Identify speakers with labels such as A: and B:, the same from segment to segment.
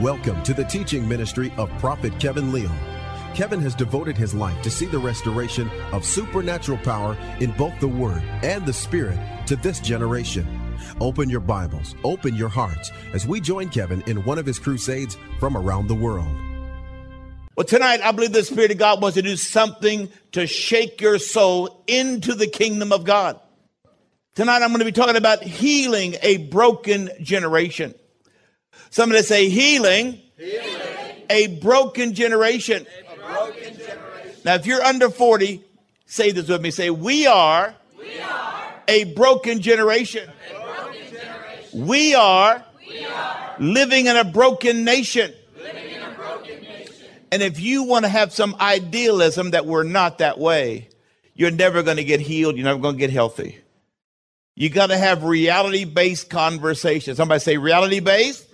A: Welcome to the teaching ministry of Prophet Kevin Leon. Kevin has devoted his life to see the restoration of supernatural power in both the Word and the Spirit to this generation. Open your Bibles, open your hearts as we join Kevin in one of his crusades from around the world.
B: Well, tonight, I believe the Spirit of God wants to do something to shake your soul into the kingdom of God. Tonight, I'm going to be talking about healing a broken generation. Somebody say healing,
C: Healing
B: a broken generation.
C: a broken generation.
B: Now, if you're under 40, say this with me. Say, we are,
C: We are
B: a broken generation.
C: a broken generation.
B: We are
C: We are
B: living in a broken nation.
C: living in a broken nation.
B: And if you want to have some idealism that we're not that way, you're never going to get healed. You're never going to get healthy. You got to have reality based conversation. Somebody say reality based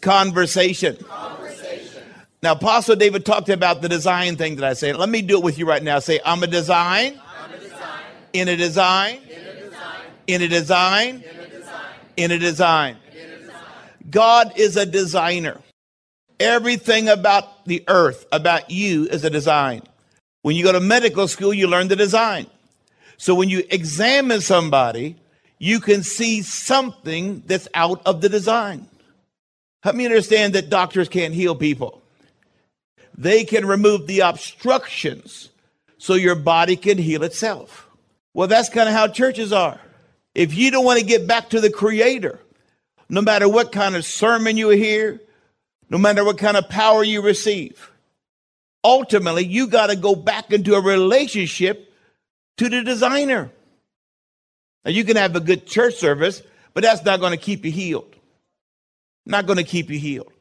B: Conversation.
C: conversation.
B: Now, Apostle David talked about the design thing that I said. Let me do it with you right now. Say, I'm a design
C: I'm a design
B: in a design
C: in a design.
B: in a design. God is a designer. Everything about the earth, about you, is a design. When you go to medical school, you learn the design. So when you examine somebody, you can see something that's out of the design. Help me understand that doctors can't heal people. They can remove the obstructions so your body can heal itself. Well, that's kind of how churches are. If you don't want to get back to the creator, no matter what kind of sermon you hear, no matter what kind of power you receive, ultimately you got to go back into a relationship to the designer. Now you can have a good church service, but that's not going to keep you healed. Not going to keep you healed.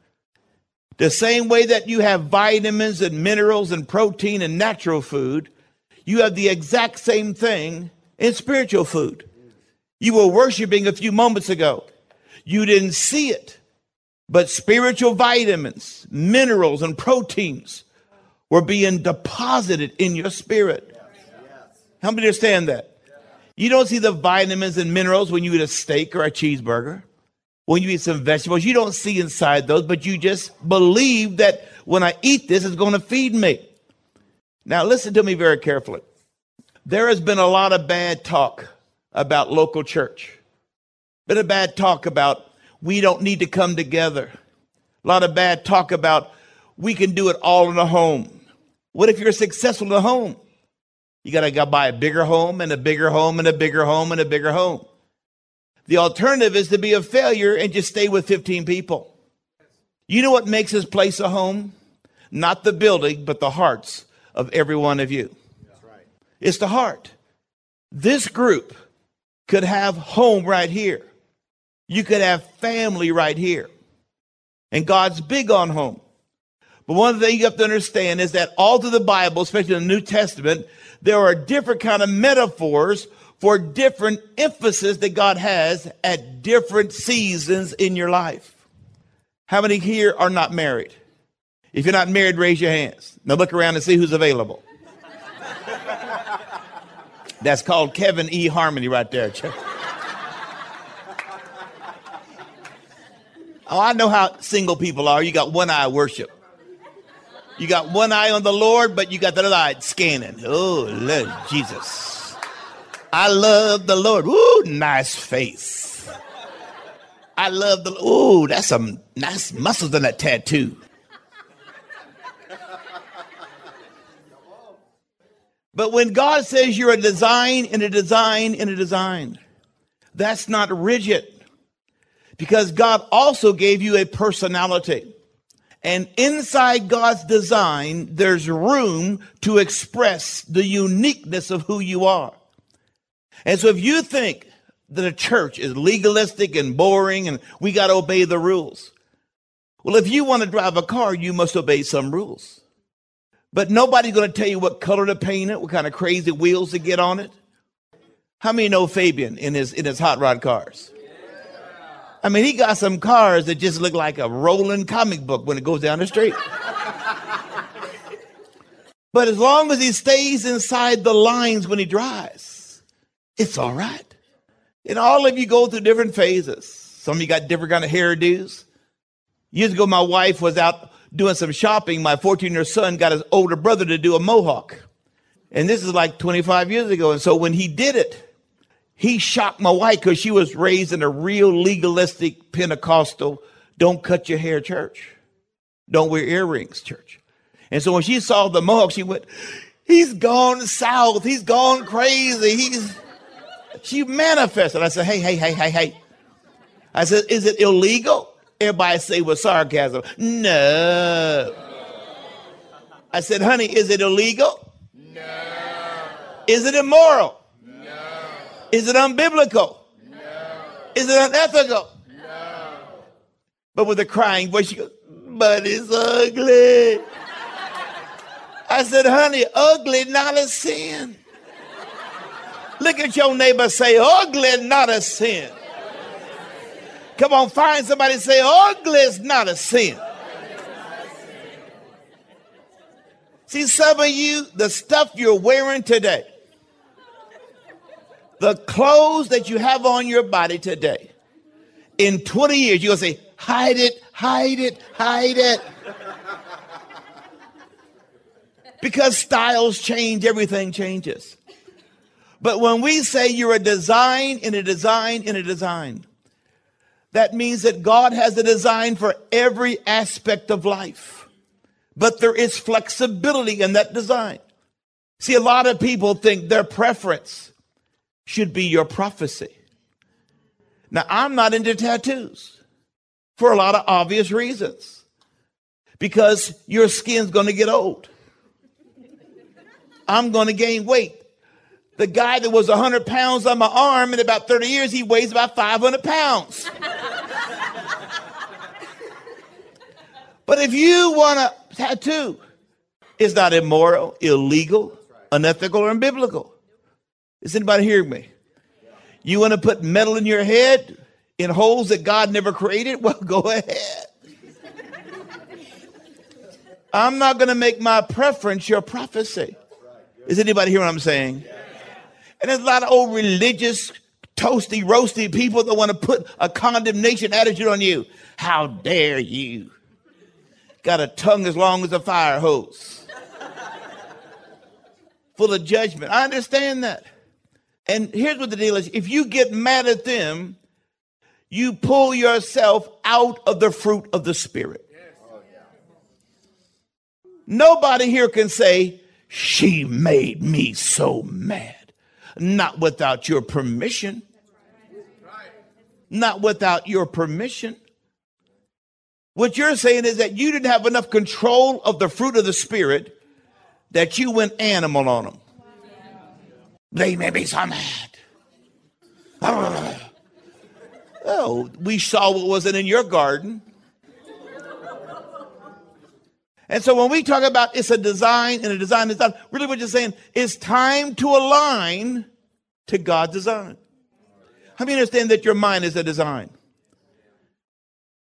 B: The same way that you have vitamins and minerals and protein and natural food, you have the exact same thing in spiritual food. You were worshiping a few moments ago. You didn't see it, but spiritual vitamins, minerals, and proteins were being deposited in your spirit. How many understand that? You don't see the vitamins and minerals when you eat a steak or a cheeseburger. When you eat some vegetables, you don't see inside those, but you just believe that when I eat this, it's going to feed me. Now, listen to me very carefully. There has been a lot of bad talk about local church, been a bad talk about we don't need to come together, a lot of bad talk about we can do it all in a home. What if you're successful in a home? You got to buy a bigger home and a bigger home and a bigger home and a bigger home. The alternative is to be a failure and just stay with 15 people. You know what makes this place a home? Not the building, but the hearts of every one of you. Right. It's the heart. This group could have home right here. You could have family right here. And God's big on home. But one thing you have to understand is that all through the Bible, especially in the New Testament, there are different kind of metaphors for different emphasis that God has at different seasons in your life. How many here are not married? If you're not married, raise your hands. Now look around and see who's available. That's called Kevin E. Harmony right there. Oh, I know how single people are. You got one eye worship. You got one eye on the Lord, but you got the other eye scanning. Oh, Lord Jesus. I love the Lord. Ooh, nice face. I love the Ooh, that's some nice muscles in that tattoo. But when God says you're a design in a design in a design, that's not rigid. Because God also gave you a personality. And inside God's design, there's room to express the uniqueness of who you are. And so if you think that a church is legalistic and boring and we got to obey the rules, well, if you want to drive a car, you must obey some rules. But nobody's going to tell you what color to paint it, what kind of crazy wheels to get on it. How many know Fabian in his in his hot rod cars? I mean, he got some cars that just look like a rolling comic book when it goes down the street. but as long as he stays inside the lines when he drives, it's all right. And all of you go through different phases. Some of you got different kind of hairdos. Years ago, my wife was out doing some shopping. My 14 year son got his older brother to do a mohawk. And this is like 25 years ago. And so when he did it, he shocked my wife because she was raised in a real legalistic Pentecostal, don't cut your hair church. Don't wear earrings church. And so when she saw the mohawk, she went, he's gone south. He's gone crazy. He's, she manifested. I said, hey, hey, hey, hey, hey. I said, is it illegal? Everybody say with sarcasm, no. I said, honey, is it illegal? No. Is it immoral? Is it unbiblical? No. Is it unethical? No. But with a crying voice, she goes, but it's ugly. I said, honey, ugly, not a sin. Look at your neighbor say, ugly, not a sin. Come on, find somebody say, ugly is not a sin. See, some of you, the stuff you're wearing today, the clothes that you have on your body today, in 20 years, you're going to say, hide it, hide it, hide it. because styles change, everything changes. But when we say you're a design in a design in a design, that means that God has a design for every aspect of life. But there is flexibility in that design. See, a lot of people think their preference should be your prophecy. Now, I'm not into tattoos for a lot of obvious reasons. Because your skin's going to get old. I'm going to gain weight. The guy that was 100 pounds on my arm in about 30 years, he weighs about 500 pounds. but if you want a tattoo, it's not immoral, illegal, unethical, or unbiblical. Is anybody hearing me? You want to put metal in your head in holes that God never created? Well, go ahead. I'm not going to make my preference your prophecy. Is anybody hearing what I'm saying? And there's a lot of old religious, toasty, roasty people that want to put a condemnation attitude on you. How dare you? Got a tongue as long as a fire hose. Full of judgment. I understand that. And here's what the deal is if you get mad at them, you pull yourself out of the fruit of the Spirit. Nobody here can say, She made me so mad not without your permission. Not without your permission. What you're saying is that you didn't have enough control of the fruit of the Spirit that you went animal on them. They may be so mad. Oh, we saw what wasn't in your garden. And so when we talk about it's a design and a design is not, really what you're saying is time to align to God's design. How many understand that your mind is a design?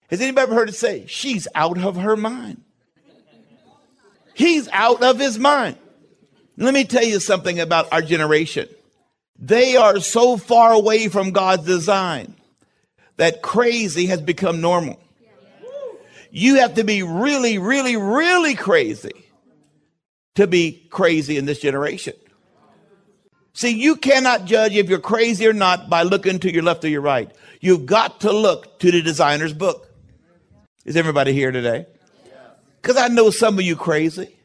B: Has anybody ever heard it say, she's out of her mind? He's out of his mind. Let me tell you something about our generation. They are so far away from God's design that crazy has become normal. You have to be really, really, really crazy to be crazy in this generation. See, you cannot judge if you're crazy or not by looking to your left or your right. You've got to look to the designer's book. Is everybody here today? Because I know some of you crazy.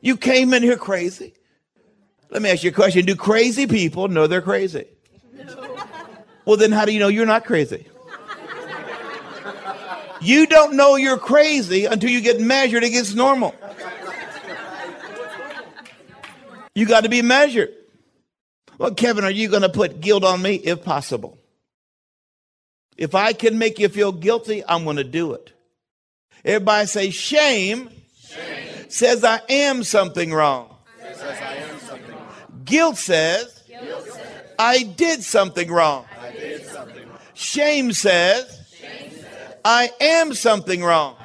B: You came in here crazy. Let me ask you a question. Do crazy people know they're crazy? No. Well, then how do you know you're not crazy? You don't know you're crazy until you get measured against normal. You got to be measured. Well, Kevin, are you going to put guilt on me? If possible. If I can make you feel guilty, I'm going to do it. Everybody say, shame, shame. Says I am something wrong. I. Guilt, says, I did something wrong. Shame says I am something wrong.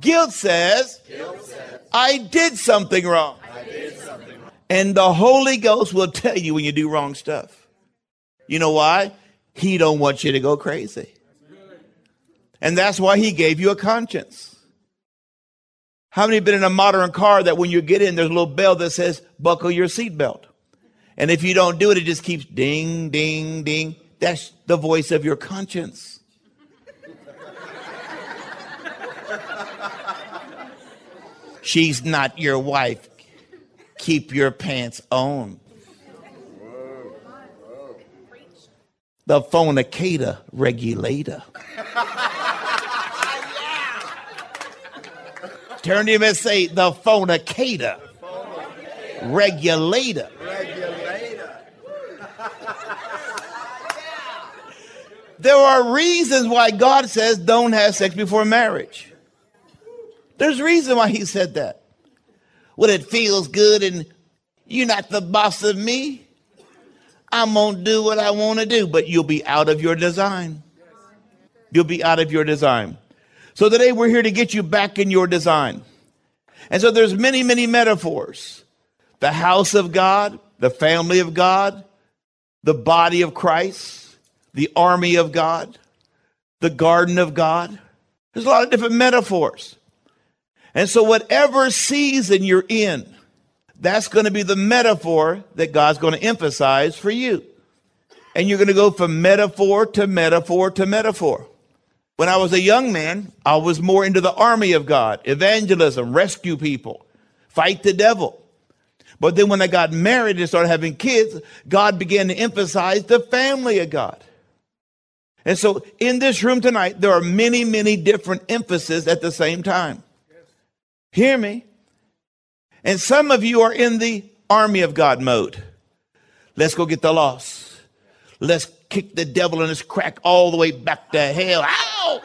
B: Guilt, says, I did something wrong. Did something wrong. And the Holy Ghost will tell you when you do wrong stuff. You know why? He don't want you to go crazy. And that's why he gave you a conscience. How many have been in a modern car that when you get in, there's a little bell that says, buckle your seatbelt? And if you don't do it, it just keeps ding, ding, ding. That's the voice of your conscience. She's not your wife. Keep your pants on. The fornicator regulator. Turn to him and say, the fornicator regulator. There are reasons why God says don't have sex before marriage. There's reason why he said that. Well, it feels good and you're not the boss of me. I'm going to do what I want to do, but you'll be out of your design. You'll be out of your design. So today we're here to get you back in your design. And so there's many, many metaphors. The house of God, the family of God, the body of Christ, the army of God, the garden of God. There's a lot of different metaphors. And so whatever season you're in, that's going to be the metaphor that God's going to emphasize for you. And you're going to go from metaphor to metaphor to metaphor. When I was a young man, I was more into the army of God, evangelism, rescue people, fight the devil. But then when I got married and started having kids, God began to emphasize the family of God. And so in this room tonight, there are many, many different emphases at the same time. Hear me. And some of you are in the army of God mode. Let's go get the loss. Let's kick the devil in his crack all the way back to hell. Ow!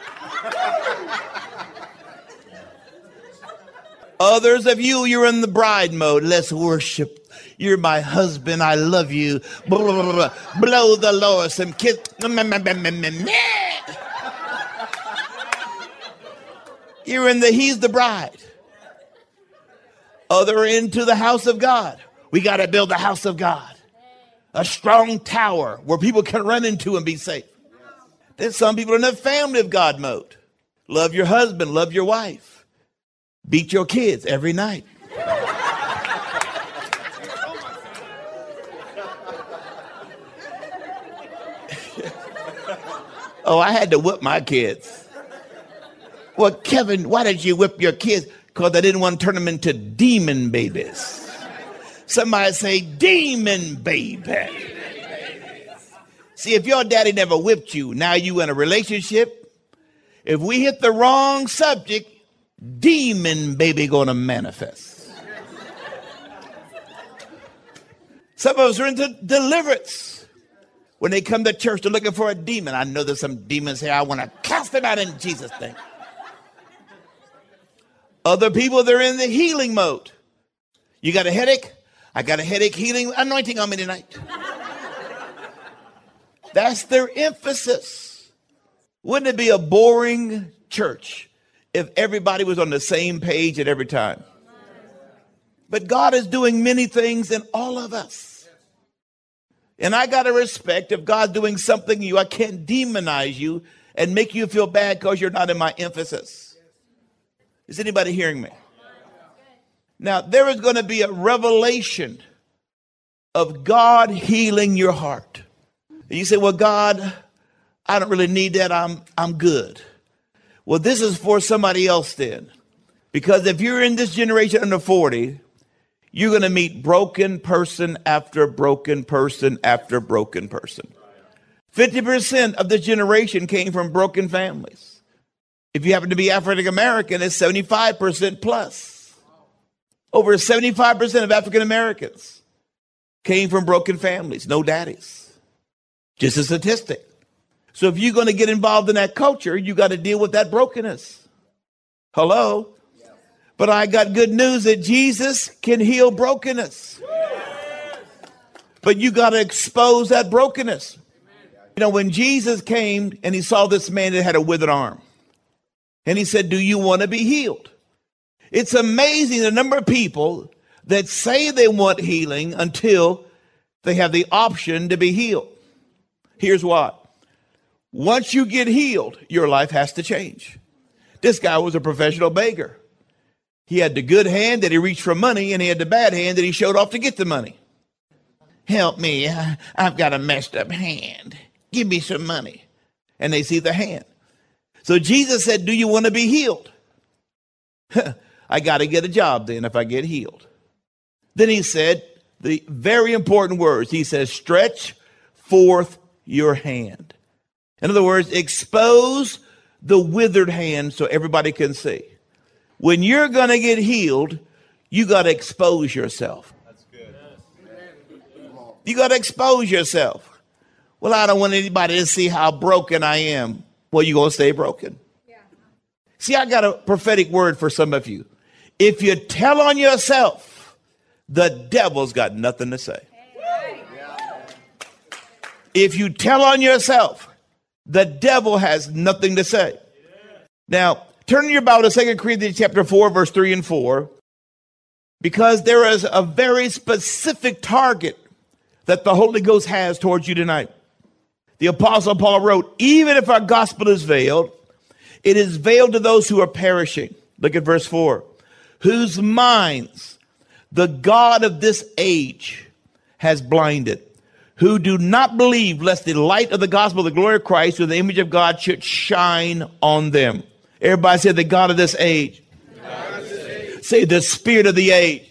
B: Others of you, you're in the bride mode. Let's worship. You're my husband. I love you. Blah, blah, blah. Blow the Lord some kiss. You're in the he's the bride. Other into the house of God. We got to build the house of God. A strong tower where people can run into and be safe. Then some people in the family of God mode. Love your husband, love your wife. Beat your kids every night. oh, I had to whip my kids. Well, Kevin, why did you whip your kids? Because I didn't want to turn them into demon babies. Somebody say, demon baby. See, if your daddy never whipped you, now you in a relationship. If we hit the wrong subject, demon baby gonna manifest. Some of us are into deliverance. When they come to church, they're looking for a demon. I know there's some demons here. I want to cast them out in Jesus' name. Other people, they're in the healing mode. You got a headache? I got a headache healing anointing on me tonight. That's their emphasis. Wouldn't it be a boring church if everybody was on the same page at every time? But God is doing many things in all of us. And I got to respect if God's doing something in you, I can't demonize you and make you feel bad because you're not in my emphasis. Is anybody hearing me? Now, there is going to be a revelation of God healing your heart. And you say, Well, God, I don't really need that. I'm, I'm good. Well, this is for somebody else then. Because if you're in this generation under 40, you're going to meet broken person after broken person after broken person. 50% of this generation came from broken families. If you happen to be African American, it's 75% plus. Over 75% of African Americans came from broken families, no daddies. Just a statistic. So if you're going to get involved in that culture, you got to deal with that brokenness. Hello? But I got good news that Jesus can heal brokenness. But you got to expose that brokenness. You know, when Jesus came and he saw this man that had a withered arm, and he said, Do you want to be healed? It's amazing the number of people that say they want healing until they have the option to be healed. Here's what Once you get healed, your life has to change. This guy was a professional beggar. He had the good hand that he reached for money, and he had the bad hand that he showed off to get the money. Help me. I've got a messed up hand. Give me some money. And they see the hand. So Jesus said, Do you want to be healed? I got to get a job then if I get healed. Then he said the very important words. He says, Stretch forth your hand. In other words, expose the withered hand so everybody can see. When you're going to get healed, you got to expose yourself. You got to expose yourself. Well, I don't want anybody to see how broken I am. Well, you're going to stay broken. Yeah. See, I got a prophetic word for some of you. If you tell on yourself, the devil's got nothing to say. If you tell on yourself, the devil has nothing to say. Now, turn your Bible to 2 Corinthians chapter 4, verse 3 and 4, because there is a very specific target that the Holy Ghost has towards you tonight. The Apostle Paul wrote, Even if our gospel is veiled, it is veiled to those who are perishing. Look at verse 4 whose minds the God of this age has blinded, who do not believe, lest the light of the gospel the glory of Christ, or the image of God, should shine on them. Everybody said, the God of this age. Say, the spirit. Of the age.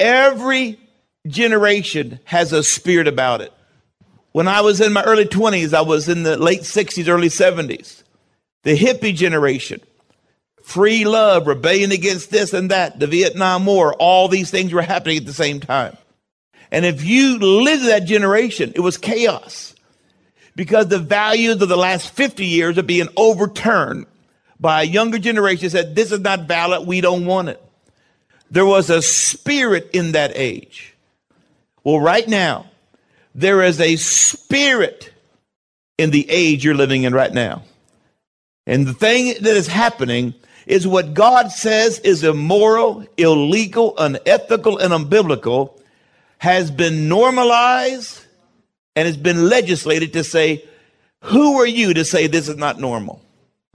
B: Every generation has a spirit about it. When I was in my early 20s, I was in the late 60s, early 70s. The hippie generation, free love, rebellion against this and that, the Vietnam War, all these things were happening at the same time. And if you lived that generation, it was chaos because the values of the last 50 years are being overturned by a younger generation that said, this is not valid. We don't want it. There was a spirit in that age. Well, right now, there is a spirit in the age you're living in right now. And the thing that is happening is what God says is immoral, illegal, unethical, and unbiblical has been normalized and has been legislated to say, who are you to say this is not normal?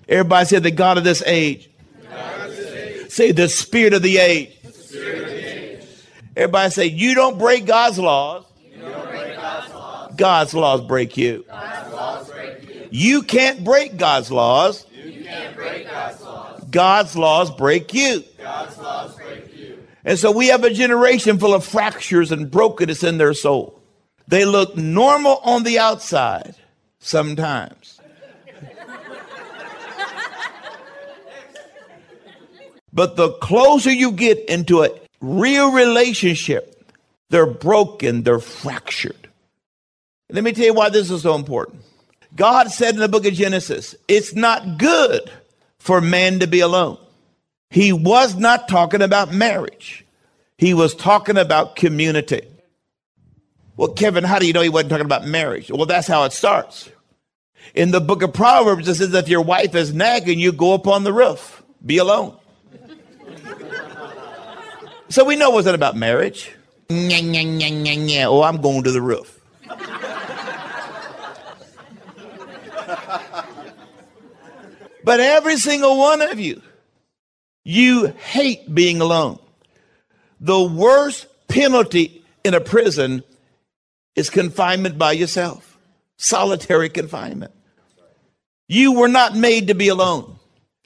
B: Everybody say the God of this age. Of this age. Say the spirit of the age. Everybody say, you don't break God's laws. God's laws break you. God's laws break you. You can't break God's laws. You can't break God's laws. God's laws break you. God's laws break you. And so we have a generation full of fractures and brokenness in their soul. They look normal on the outside sometimes. but the closer you get into a real relationship, they're broken, they're fractured. Let me tell you why this is so important. God said in the book of Genesis, it's not good for man to be alone. He was not talking about marriage. He was talking about community. Well, Kevin, how do you know he wasn't talking about marriage? Well, that's how it starts. In the book of Proverbs, it says if your wife is nagging, you go up on the roof, be alone. so we know it wasn't about marriage. Oh, I'm going to the roof. But every single one of you, you hate being alone. The worst penalty in a prison is confinement by yourself, solitary confinement. You were not made to be alone.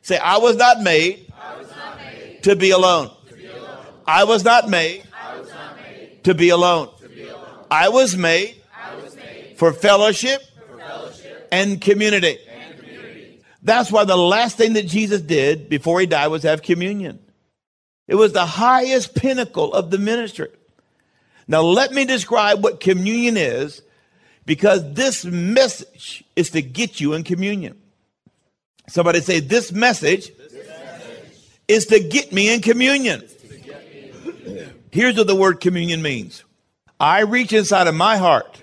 B: Say, I was not made, was not made to, be alone. to be alone. I was not made, was not made to, be alone. to be alone. I was made, was made for, fellowship for fellowship and community. That's why the last thing that Jesus did before he died was have communion. It was the highest pinnacle of the ministry. Now, let me describe what communion is because this message is to get you in communion. Somebody say, This message, this message is to get me in communion. Here's what the word communion means I reach inside of my heart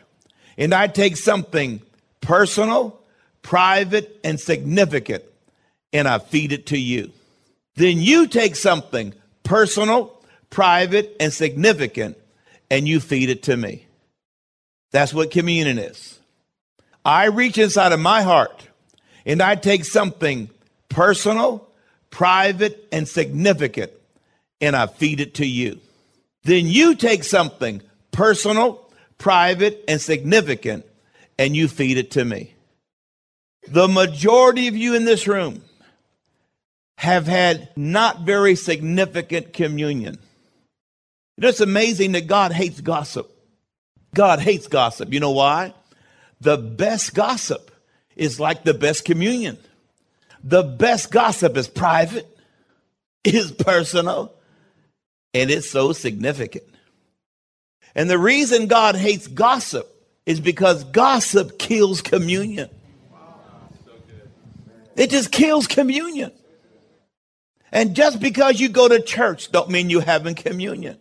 B: and I take something personal private and significant, and I feed it to you. Then you take something personal, private, and significant, and you feed it to me. That's what communion is. I reach inside of my heart and I take something personal, private, and significant and I feed it to you. Then you take something personal, private, and significant and you feed it to me. The majority of you in this room have had not very significant communion. You know, it's amazing that God hates gossip. God hates gossip. You know why? The best gossip is like the best communion. The best gossip is private, is personal, and it's so significant. And the reason God hates gossip is because gossip kills communion. It just kills communion. And just because you go to church don't mean you having communion.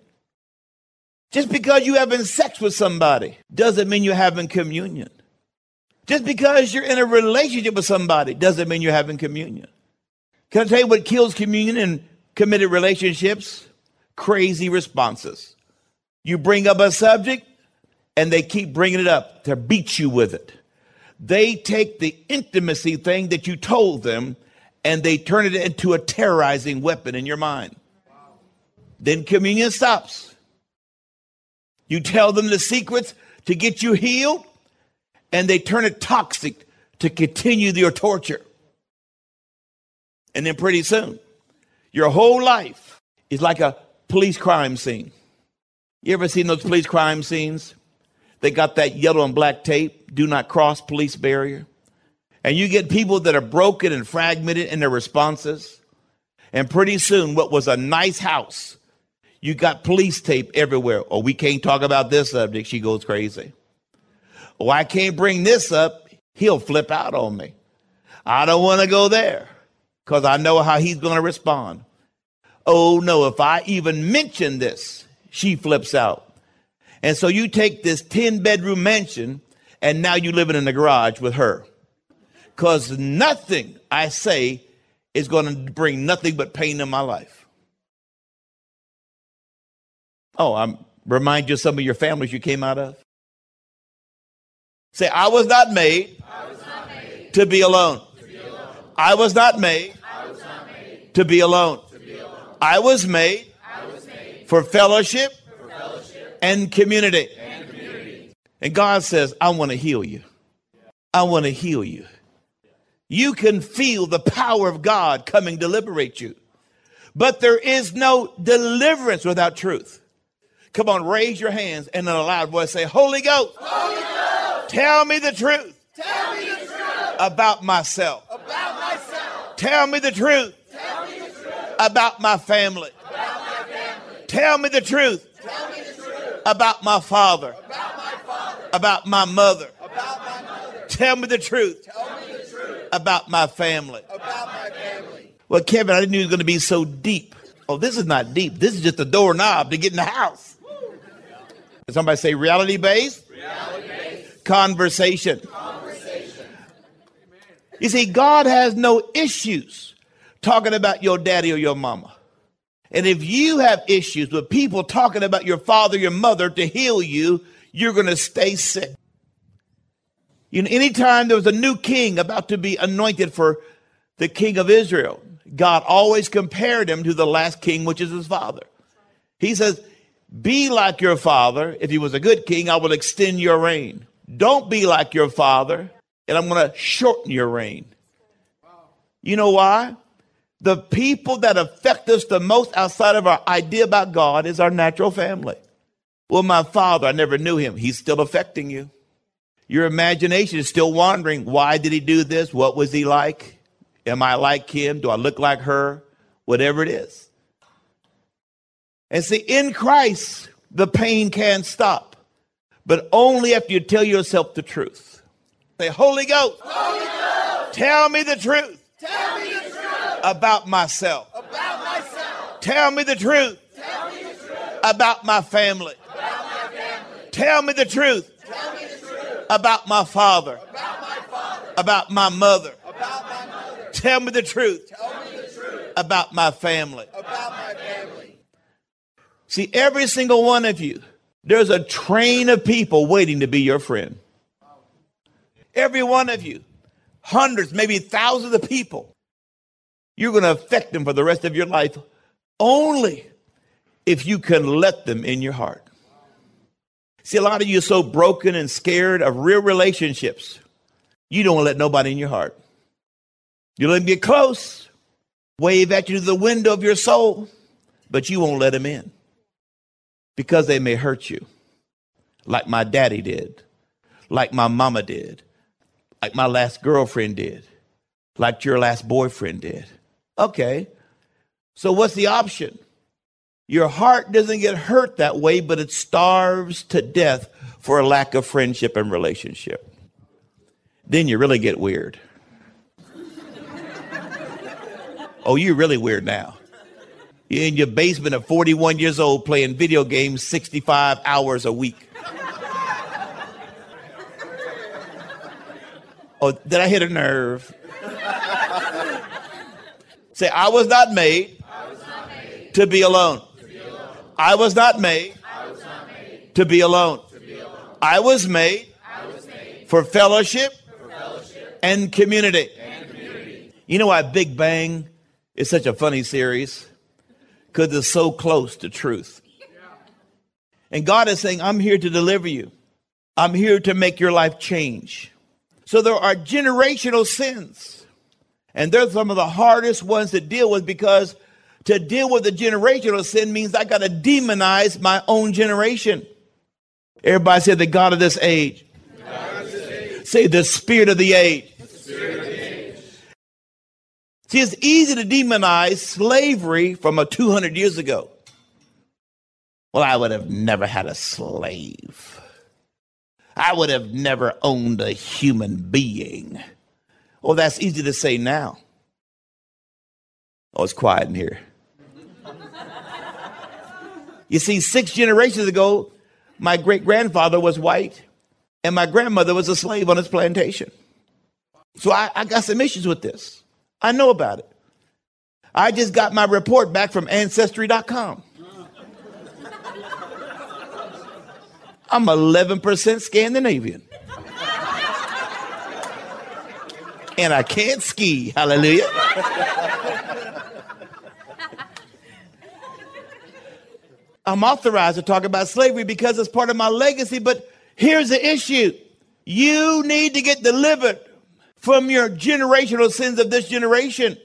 B: Just because you're having sex with somebody doesn't mean you're having communion. Just because you're in a relationship with somebody doesn't mean you're having communion. Can I tell you what kills communion in committed relationships? Crazy responses. You bring up a subject and they keep bringing it up to beat you with it. They take the intimacy thing that you told them and they turn it into a terrorizing weapon in your mind. Then communion stops. You tell them the secrets to get you healed, and they turn it toxic to continue your torture. And then pretty soon, your whole life is like a police crime scene. You ever seen those police crime scenes? They got that yellow and black tape, do not cross police barrier. And you get people that are broken and fragmented in their responses. And pretty soon, what was a nice house, you got police tape everywhere. Oh, we can't talk about this subject. She goes crazy. Oh, I can't bring this up. He'll flip out on me. I don't want to go there because I know how he's going to respond. Oh, no, if I even mention this, she flips out. And so you take this 10 bedroom mansion and now you're living in the garage with her. Because nothing I say is going to bring nothing but pain in my life. Oh, I'm remind you of some of your families you came out of. Say, I was not made,
C: was not made
B: to be alone.
C: to be alone.
B: I was not made
C: was not made
B: to be alone.
C: to be alone.
B: I was made
C: I was made
B: for fellowship and community.
C: and
B: God says, I want to heal you. I want to heal you. You can feel the power of God coming to liberate you. But there is no deliverance without truth. Come on, raise your hands and in a loud voice say, Holy Ghost,
C: Holy Ghost,
B: tell me the truth
C: tell me the truth
B: about myself.
C: about myself.
B: Tell me the truth
C: Tell me the truth
B: about my family.
C: about my family.
B: Tell me the truth
C: Tell me the truth
B: about my father,
C: about my father,
B: about my mother.
C: about my mother.
B: Tell me the truth
C: Tell me the truth
B: about my family.
C: about my family.
B: Well, Kevin, I didn't know it was going to be so deep. Oh, this is not deep. This is just a doorknob to get in the house. Somebody say reality based conversation. You see, God has no issues talking about your daddy or your mama. And if you have issues with people talking about your father, your mother to heal you, you're going to stay sick. You know, anytime there was a new king about to be anointed for the king of Israel, God always compared him to the last king, which is his father. He says, Be like your father. If he was a good king, I will extend your reign. Don't be like your father, and I'm going to shorten your reign. You know why? The people that affect us the most outside of our idea about God is our natural family. Well, my father, I never knew him. He's still affecting you. Your imagination is still wandering. Why did he do this? What was he like? Am I like him? Do I look like her? Whatever it is. And see, in Christ, the pain can stop, but only after you tell yourself the truth. Say, Holy Ghost,
C: Holy Ghost,
B: tell me the truth
C: tell me the truth
B: about myself.
C: about myself.
B: Tell me the truth
C: Tell me the truth
B: about my family.
C: about my family.
B: Tell me the truth
C: Tell me the truth
B: about my father,
C: about my father,
B: about my mother.
C: about my mother.
B: Tell me the truth
C: Tell me the truth
B: about my family.
C: about my family.
B: See, every single one of you, there's a train of people waiting to be your friend. Every one of you, hundreds, maybe thousands of people, you're going to affect them for the rest of your life only if you can let them in your heart. See, a lot of you are so broken and scared of real relationships, you don't let nobody in your heart. You let them get close, wave at you through the window of your soul, but you won't let them in because they may hurt you, like my daddy did, like my mama did, like my last girlfriend did, like your last boyfriend did. Okay, so what's the option? Your heart doesn't get hurt that way, but it starves to death for a lack of friendship and relationship. Then you really get weird. oh, you're really weird now. You're in your basement at 41 years old playing video games 65 hours a week. oh, did I hit a nerve? Say, I was not made, was not made to, be alone. to be alone. I was not made, was not made to, be alone. to be alone. I was made, was made for, fellowship for fellowship, and community. and community. You know why Big Bang is such a funny series? Because it's so close to truth. And God is saying, I'm here to deliver you. I'm here to make your life change. So there are generational sins and they're some of the hardest ones to deal with because to deal with the generational sin means I got to demonize my own generation. Everybody say the God of this age. Say the spirit of the age. Spirit of the age. See, it's easy to demonize slavery from a 200 years ago. Well, I would have never had a slave. I would have never owned a human being. Well, that's easy to say now. Oh, it's quiet in here. You see, six generations ago, my great grandfather was white, and my grandmother was a slave on his plantation. So I, I, got some issues with this. I know about it. I just got my report back from Ancestry.com. I'm 11% Scandinavian. And I can't ski. Hallelujah. I'm authorized to talk about slavery because it's part of my legacy, but here's the issue. You need to get delivered from your generational sins of this generation.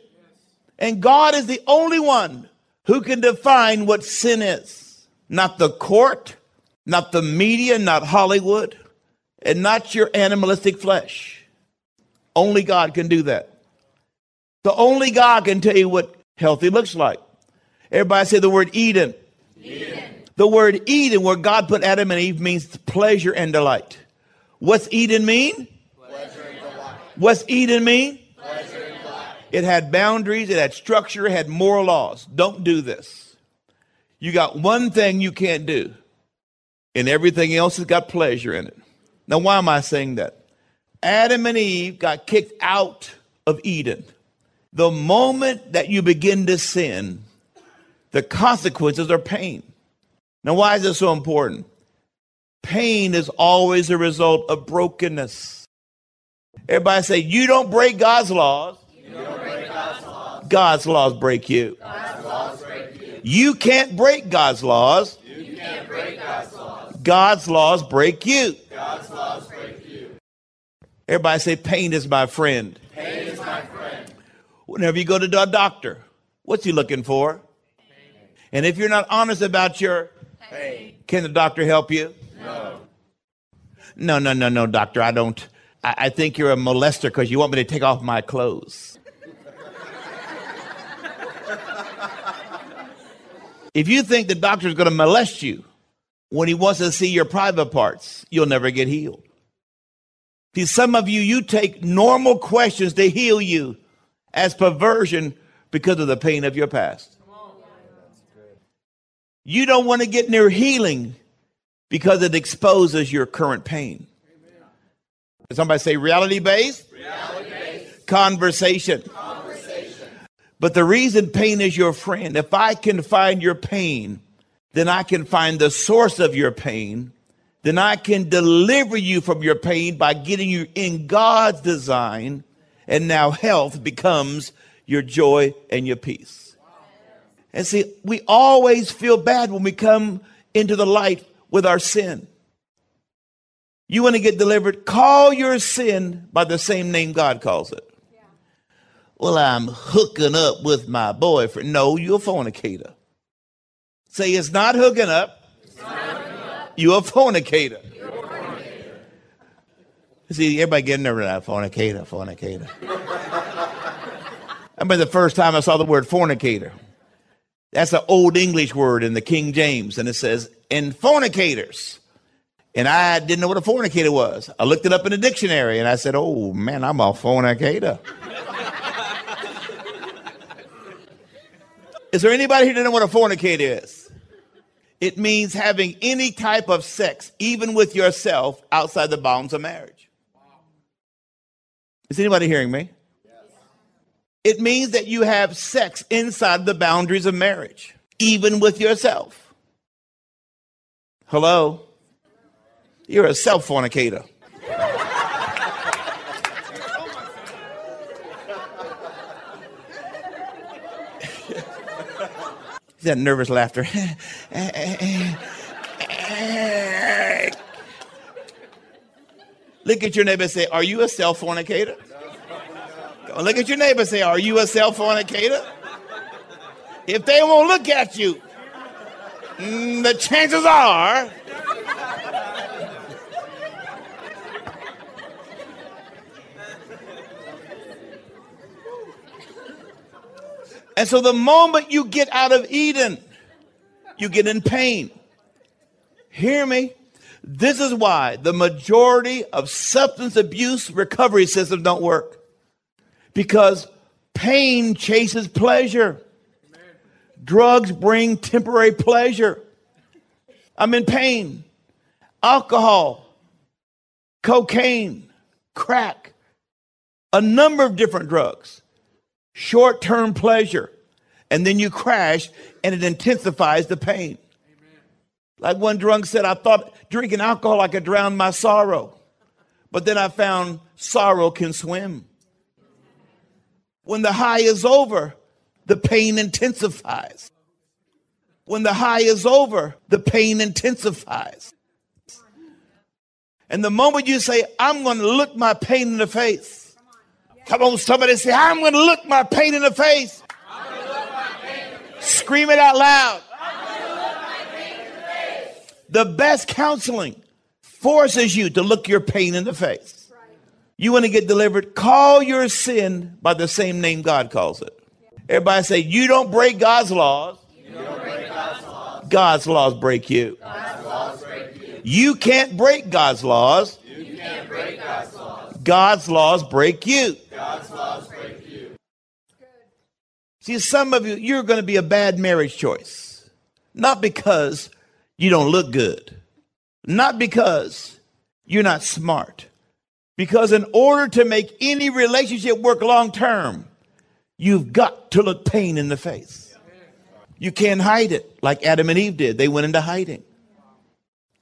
B: And God is the only one who can define what sin is. Not the court, not the media, not Hollywood, and not your animalistic flesh. Only God can do that. The only God can tell you what healthy looks like. Everybody say the word Eden. Eden. The word Eden, where God put Adam and Eve, means pleasure and delight. What's Eden mean? Pleasure and delight. What's Eden mean? It had boundaries, it had structure, it had moral laws. Don't do this. You got one thing you can't do, and everything else has got pleasure in it. Now, why am I saying that? Adam and Eve got kicked out of Eden. The moment that you begin to sin, the consequences are pain. Now, why is this so important? Pain is always a result of brokenness. Everybody say, You don't break God's laws. Break God's, laws. God's laws break you. Laws break you. You can't break God's laws. You can't break God's laws. God's laws break you. God's laws Everybody say, pain is my friend.
C: Pain is my friend.
B: Whenever you go to the doctor, what's he looking for? Pain. And if you're not honest about your pain, can the doctor help you?
C: No.
B: No, no, no, no, doctor. I don't. I, I think you're a molester because you want me to take off my clothes. if you think the doctor is going to molest you when he wants to see your private parts, you'll never get healed. See, some of you, you take normal questions to heal you as perversion because of the pain of your past. You don't want to get near healing because it exposes your current pain. Somebody say reality based? Conversation. Conversation. But the reason pain is your friend, if I can find your pain, then I can find the source of your pain then I can deliver you from your pain by getting you in God's design. And now health becomes your joy and your peace. And see, we always feel bad when we come into the light with our sin. You want to get delivered? Call your sin by the same name God calls it. Well, I'm hooking up with my boyfriend. No, you're a fornicator. Say it's not hooking up. You're a fornicator. See, everybody getting nervous now. Fornicator, fornicator. I remember the first time I saw the word fornicator. That's an old English word in the King James, and it says, "In fornicators." And I didn't know what a fornicator was. I looked it up in the dictionary, and I said, "Oh man, I'm a fornicator." is there anybody here that know what a fornicator is? It means having any type of sex, even with yourself, outside the bounds of marriage. Is anybody hearing me? It means that you have sex inside the boundaries of marriage, even with yourself. Hello? You're a self fornicator. That nervous laughter. Look at your neighbor say, Are you a self fornicator? Look at your neighbor say, Are you a self fornicator? If they won't look at you, mm, the chances are. And so the moment you get out of Eden, you get in pain. Hear me? This is why the majority of substance abuse recovery systems don't work. Because pain chases pleasure. Drugs bring temporary pleasure. I'm in pain. Alcohol, cocaine, crack, a number of different drugs. Short term pleasure. And then you crash and it intensifies the pain. Like one drunk said, I thought drinking alcohol I could drown my sorrow. But then I found sorrow can swim. When the high is over, the pain intensifies. When the high is over, the pain intensifies. And the moment you say, I'm going to look my pain in the face. Come on, somebody say, I'm going to look my pain in the face. Scream it out loud. The best counseling forces you to look your pain in the face. You want to get delivered? Call your sin by the same name God calls it. Everybody say, You don't break God's laws. God's laws break you. You can't break God's laws. God's laws break you. See, some of you, you're going to be a bad marriage choice. Not because you don't look good, not because you're not smart. Because in order to make any relationship work long term, you've got to look pain in the face. You can't hide it like Adam and Eve did. They went into hiding.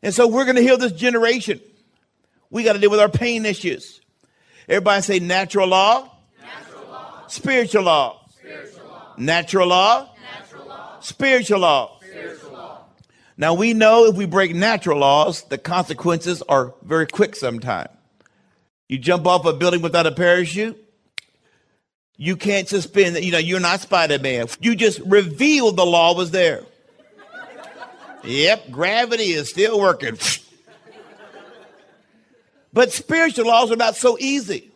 B: And so we're going to heal this generation. We got to deal with our pain issues. Everybody say natural law, natural law. Spiritual, law. spiritual law, natural law, natural law. Spiritual, law. spiritual law. Now we know if we break natural laws, the consequences are very quick sometimes. You jump off a building without a parachute, you can't suspend that. You know, you're not Spider Man. You just revealed the law was there. Yep, gravity is still working. But spiritual laws are not so easy.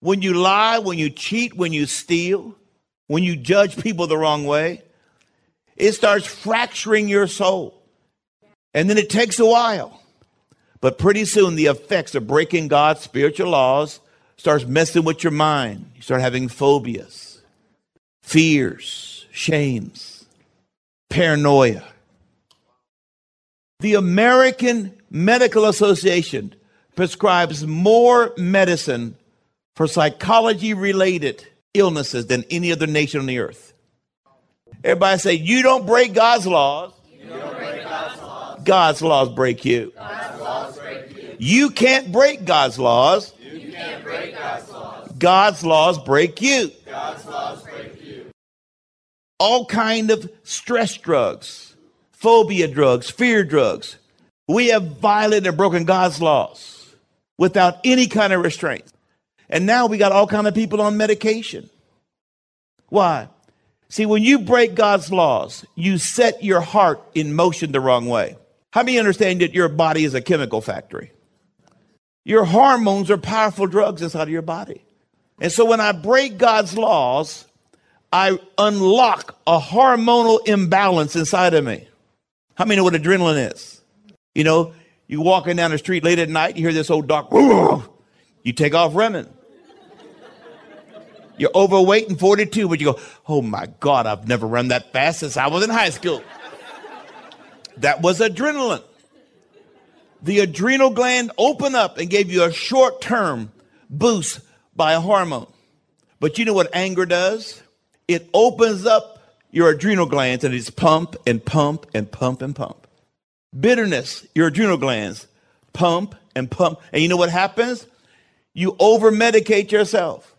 B: When you lie, when you cheat, when you steal, when you judge people the wrong way, it starts fracturing your soul. And then it takes a while. But pretty soon the effects of breaking God's spiritual laws starts messing with your mind. You start having phobias, fears, shames, paranoia. The American Medical Association prescribes more medicine for psychology related illnesses than any other nation on the earth. Everybody say, You don't break God's laws. God's laws. God's laws break you. You can't break God's laws. God's laws break you. All kind of stress drugs, phobia drugs, fear drugs. We have violated and broken God's laws without any kind of restraint. And now we got all kind of people on medication. Why? See, when you break God's laws, you set your heart in motion the wrong way. How many understand that your body is a chemical factory? Your hormones are powerful drugs inside of your body. And so when I break God's laws, I unlock a hormonal imbalance inside of me. How many know what adrenaline is? You know, you walking down the street late at night, you hear this old dog, you take off running. You're overweight and 42, but you go, oh my God, I've never run that fast since I was in high school. that was adrenaline. The adrenal gland opened up and gave you a short term boost by a hormone. But you know what anger does? It opens up your adrenal glands and it's pump and pump and pump and pump. Bitterness, your adrenal glands pump and pump. And you know what happens? You over medicate yourself.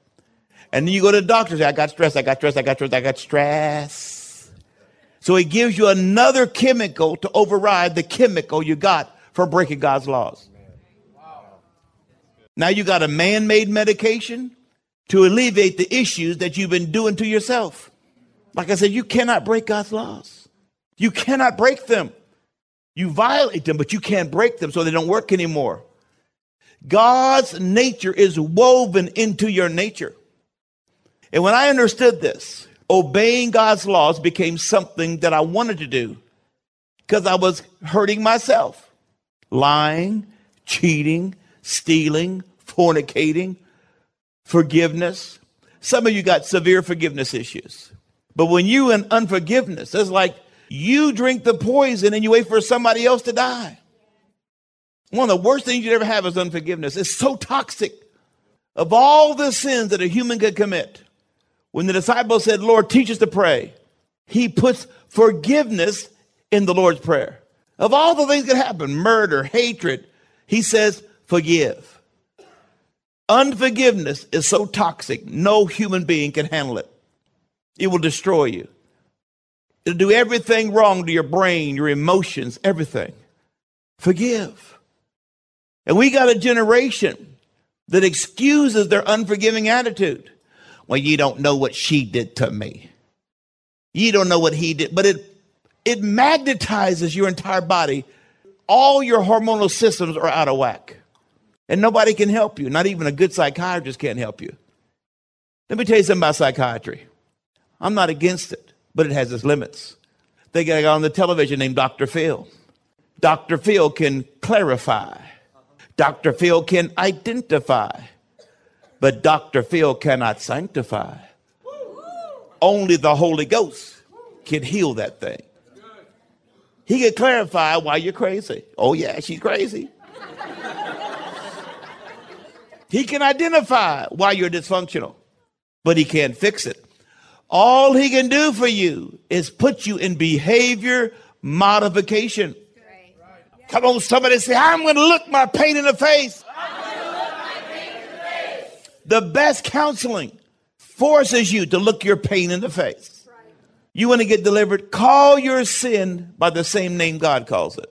B: And then you go to the doctor, and say, I got stress, I got stress, I got stress, I got stress. So he gives you another chemical to override the chemical you got for breaking God's laws. Now you got a man made medication to alleviate the issues that you've been doing to yourself. Like I said, you cannot break God's laws. You cannot break them. You violate them, but you can't break them so they don't work anymore. God's nature is woven into your nature. And when I understood this, obeying God's laws became something that I wanted to do because I was hurting myself. Lying, cheating, stealing, fornicating, forgiveness. Some of you got severe forgiveness issues. But when you in unforgiveness, it's like you drink the poison and you wait for somebody else to die. One of the worst things you'd ever have is unforgiveness. It's so toxic. Of all the sins that a human could commit, when the disciples said, Lord, teach us to pray, he puts forgiveness in the Lord's Prayer. Of all the things that happen, murder, hatred, he says, forgive. Unforgiveness is so toxic, no human being can handle it. It will destroy you. It'll do everything wrong to your brain, your emotions, everything. Forgive. And we got a generation that excuses their unforgiving attitude. Well, you don't know what she did to me. You don't know what he did, but it it magnetizes your entire body. All your hormonal systems are out of whack. And nobody can help you. Not even a good psychiatrist can't help you. Let me tell you something about psychiatry. I'm not against it, but it has its limits. They got a guy on the television named Dr. Phil. Dr. Phil can clarify. Dr. Phil can identify. But Dr. Phil cannot sanctify. Only the Holy Ghost can heal that thing. He can clarify why you're crazy. Oh, yeah, she's crazy. he can identify why you're dysfunctional, but he can't fix it. All he can do for you is put you in behavior modification. Come on, somebody say, I'm going to look my pain in the face. The best counseling forces you to look your pain in the face. You want to get delivered? Call your sin by the same name God calls it.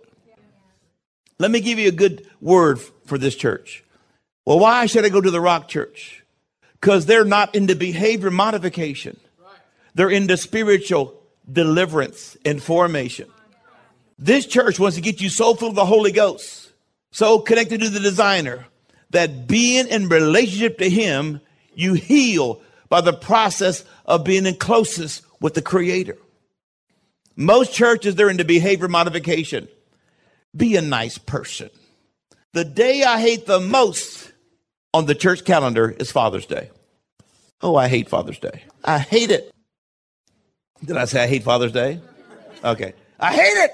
B: Let me give you a good word for this church. Well, why should I go to the Rock Church? Because they're not into behavior modification, they're into spiritual deliverance and formation. This church wants to get you so full of the Holy Ghost, so connected to the designer, that being in relationship to Him, you heal by the process of being in closest with the Creator. Most churches, they're into behavior modification. Be a nice person. The day I hate the most on the church calendar is Father's Day. Oh, I hate Father's Day. I hate it. Did I say I hate Father's Day? Okay. I hate it.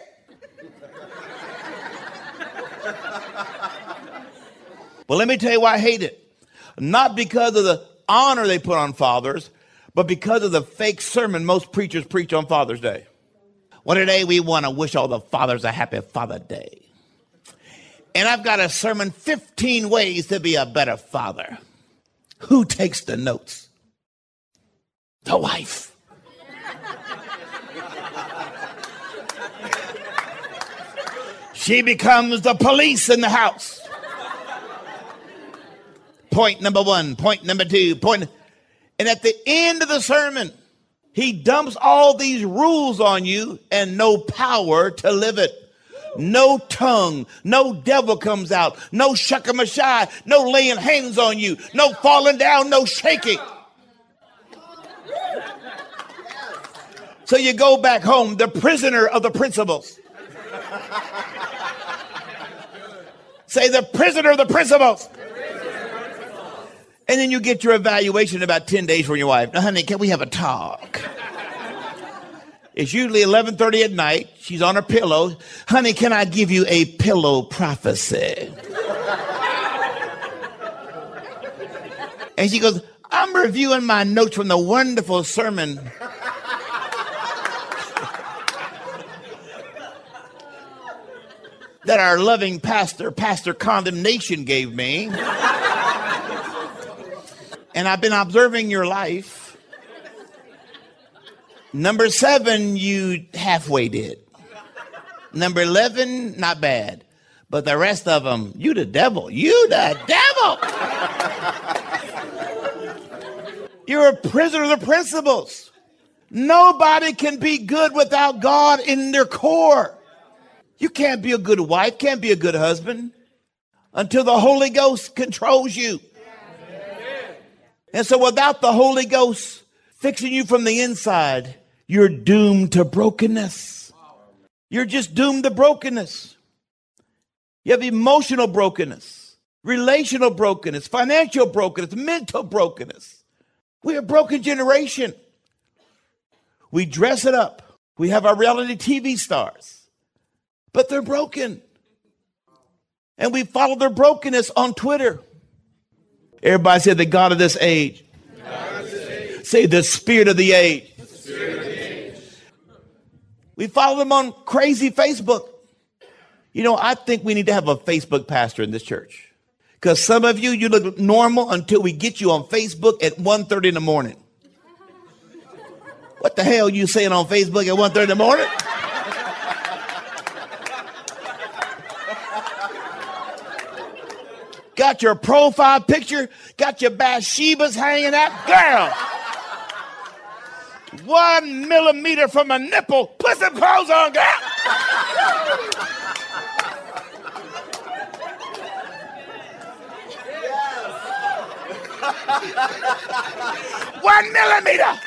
B: Well, let me tell you why I hate it. Not because of the honor they put on fathers, but because of the fake sermon most preachers preach on Father's Day. Well, today we want to wish all the fathers a happy Father Day. And I've got a sermon 15 ways to be a better father. Who takes the notes? The wife. She becomes the police in the house. Point number one, point number two, point. And at the end of the sermon, he dumps all these rules on you and no power to live it. No tongue, no devil comes out, no shuckamashai, no laying hands on you, no falling down, no shaking. So you go back home, the prisoner of the principles. Say the prisoner of the principles. And then you get your evaluation about 10 days from your wife. Now, honey, can we have a talk? It's usually 11:30 at night. She's on her pillow. Honey, can I give you a pillow prophecy? and she goes, I'm reviewing my notes from the wonderful sermon. That our loving pastor, Pastor Condemnation, gave me. and I've been observing your life. Number seven, you halfway did. Number 11, not bad. But the rest of them, you the devil. You the devil. You're a prisoner of the principles. Nobody can be good without God in their core. You can't be a good wife, can't be a good husband until the Holy Ghost controls you. And so without the Holy Ghost fixing you from the inside, you're doomed to brokenness. You're just doomed to brokenness. You have emotional brokenness, relational brokenness, financial brokenness, mental brokenness. We're a broken generation. We dress it up. We have our reality TV stars but they're broken. And we follow their brokenness on Twitter. Everybody said the God of this age. Age. Say the spirit of the age. Of the age. We follow them on crazy Facebook. You know, I think we need to have a Facebook pastor in this church. Because some of you, you look normal until we get you on Facebook at 1.30 in the morning. What the hell are you saying on Facebook at 1.30 in the morning? Got your profile picture, got your Bathshebas hanging out. Girl, one millimeter from a nipple, put some clothes on, girl. one millimeter.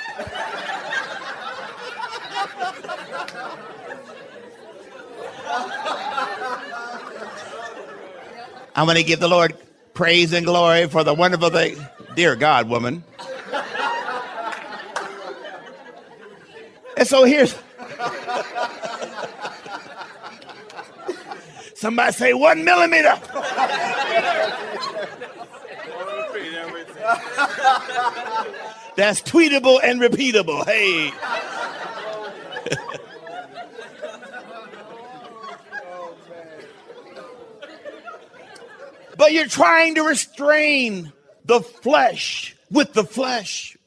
B: I'm going to give the Lord praise and glory for the wonderful thing. Dear God, woman. And so here's somebody say one millimeter. That's tweetable and repeatable. Hey. but you're trying to restrain the flesh with the flesh.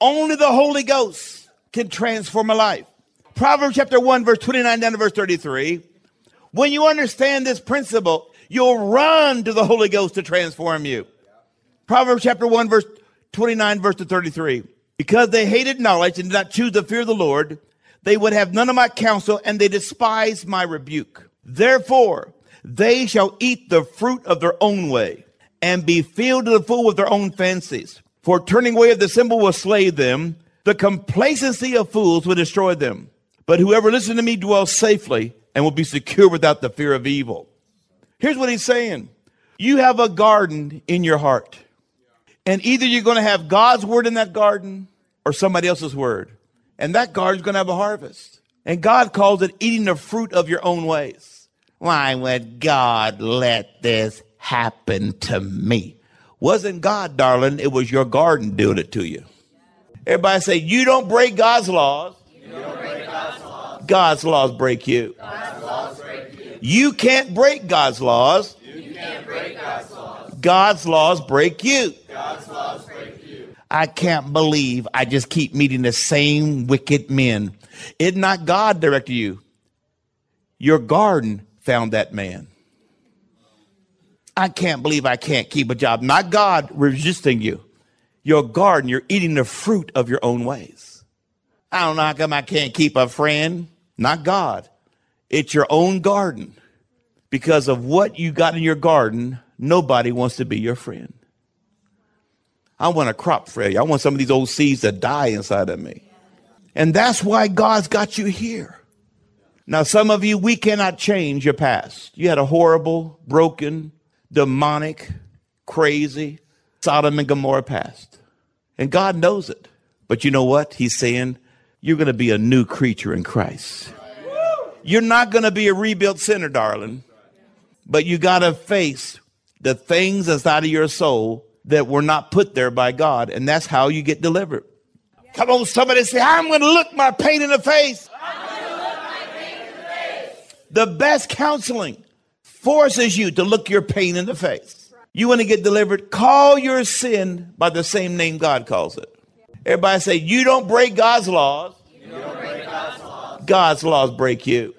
B: Only the Holy Ghost can transform a life. Proverbs chapter 1, verse 29 down to verse 33. When you understand this principle, you'll run to the Holy Ghost to transform you. Proverbs chapter 1, verse 29, verse to 33. Because they hated knowledge and did not choose the fear the Lord, they would have none of my counsel and they despised my rebuke. Therefore, they shall eat the fruit of their own way and be filled to the full with their own fancies. For turning away of the symbol will slay them. The complacency of fools will destroy them. But whoever listens to me dwells safely and will be secure without the fear of evil. Here's what he's saying. You have a garden in your heart. And either you're going to have God's word in that garden or somebody else's word. And that garden's going to have a harvest. And God calls it eating the fruit of your own ways. Why would God let this happen to me? Wasn't God, darling. It was your garden doing it to you. Everybody say, You don't break God's laws. Break God's laws. God's laws break you. You can't break God's laws. God's laws break you. I can't believe I just keep meeting the same wicked men. It not God directed you. Your garden found that man. I can't believe I can't keep a job. Not God resisting you. Your garden, you're eating the fruit of your own ways. I don't know how come I can't keep a friend. Not God. It's your own garden. Because of what you got in your garden, nobody wants to be your friend. I want a crop failure. I want some of these old seeds to die inside of me. And that's why God's got you here. Now, some of you, we cannot change your past. You had a horrible, broken, demonic, crazy Sodom and Gomorrah past. And God knows it. But you know what? He's saying, you're going to be a new creature in Christ. You're not going to be a rebuilt sinner, darling. But you got to face the things inside of your soul that were not put there by God. And that's how you get delivered. Come on, somebody say, I'm going to look my pain in the face. The best counseling forces you to look your pain in the face. You want to get delivered? Call your sin by the same name God calls it. Everybody say, You don't break God's laws. God's laws break you.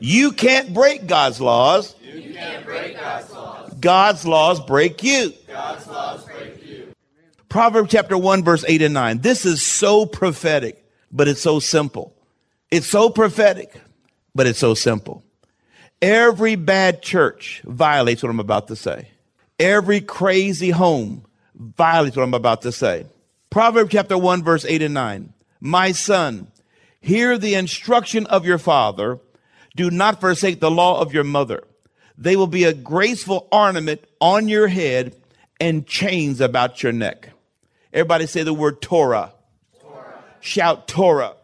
B: you. can't break God's laws. God's laws break you. Proverbs chapter 1, verse 8 and 9. This is so prophetic, but it's so simple. It's so prophetic, but it's so simple. Every bad church violates what I'm about to say. Every crazy home violates what I'm about to say. Proverbs chapter 1, verse 8 and 9. My son, hear the instruction of your father. Do not forsake the law of your mother. They will be a graceful ornament on your head and chains about your neck. Everybody say the word Torah. Torah. Shout Torah. Torah.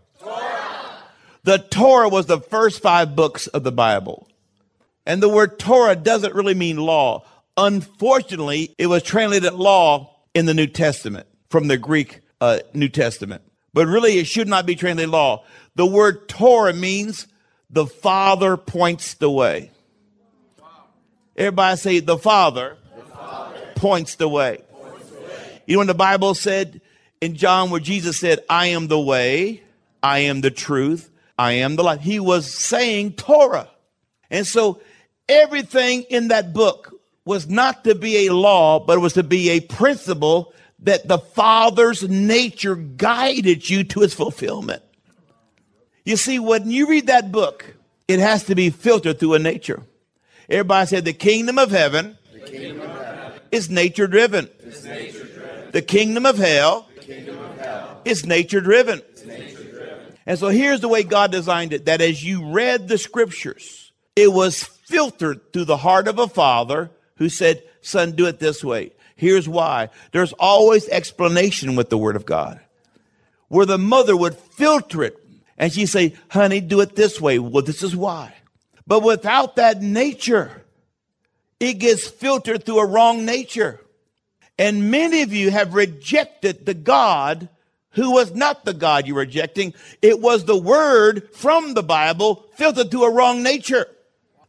B: The Torah was the first five books of the Bible. And the word Torah doesn't really mean law. Unfortunately, it was translated law in the New Testament from the Greek uh, New Testament. But really, it should not be translated law. The word Torah means the Father points the way. Everybody say, the Father, the Father points, the way. points the way. You know, when the Bible said in John, where Jesus said, I am the way, I am the truth, I am the life, he was saying Torah. And so everything in that book was not to be a law, but it was to be a principle that the Father's nature guided you to its fulfillment. You see, when you read that book, it has to be filtered through a nature. Everybody said the kingdom of heaven, kingdom of heaven is nature driven. The kingdom of hell, kingdom of hell is nature driven. And so here's the way God designed it that as you read the scriptures, it was filtered through the heart of a father who said, Son, do it this way. Here's why. There's always explanation with the word of God. Where the mother would filter it and she'd say, Honey, do it this way. Well, this is why. But without that nature, it gets filtered through a wrong nature. And many of you have rejected the God who was not the God you're rejecting. It was the word from the Bible filtered through a wrong nature.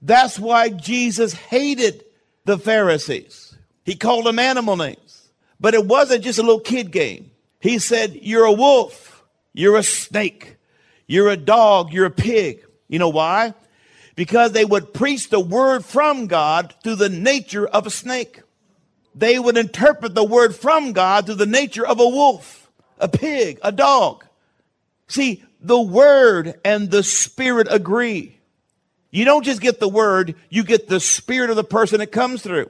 B: That's why Jesus hated the Pharisees. He called them animal names. But it wasn't just a little kid game. He said, You're a wolf. You're a snake. You're a dog. You're a pig. You know why? Because they would preach the word from God through the nature of a snake. They would interpret the word from God through the nature of a wolf, a pig, a dog. See, the word and the spirit agree. You don't just get the word, you get the spirit of the person it comes through.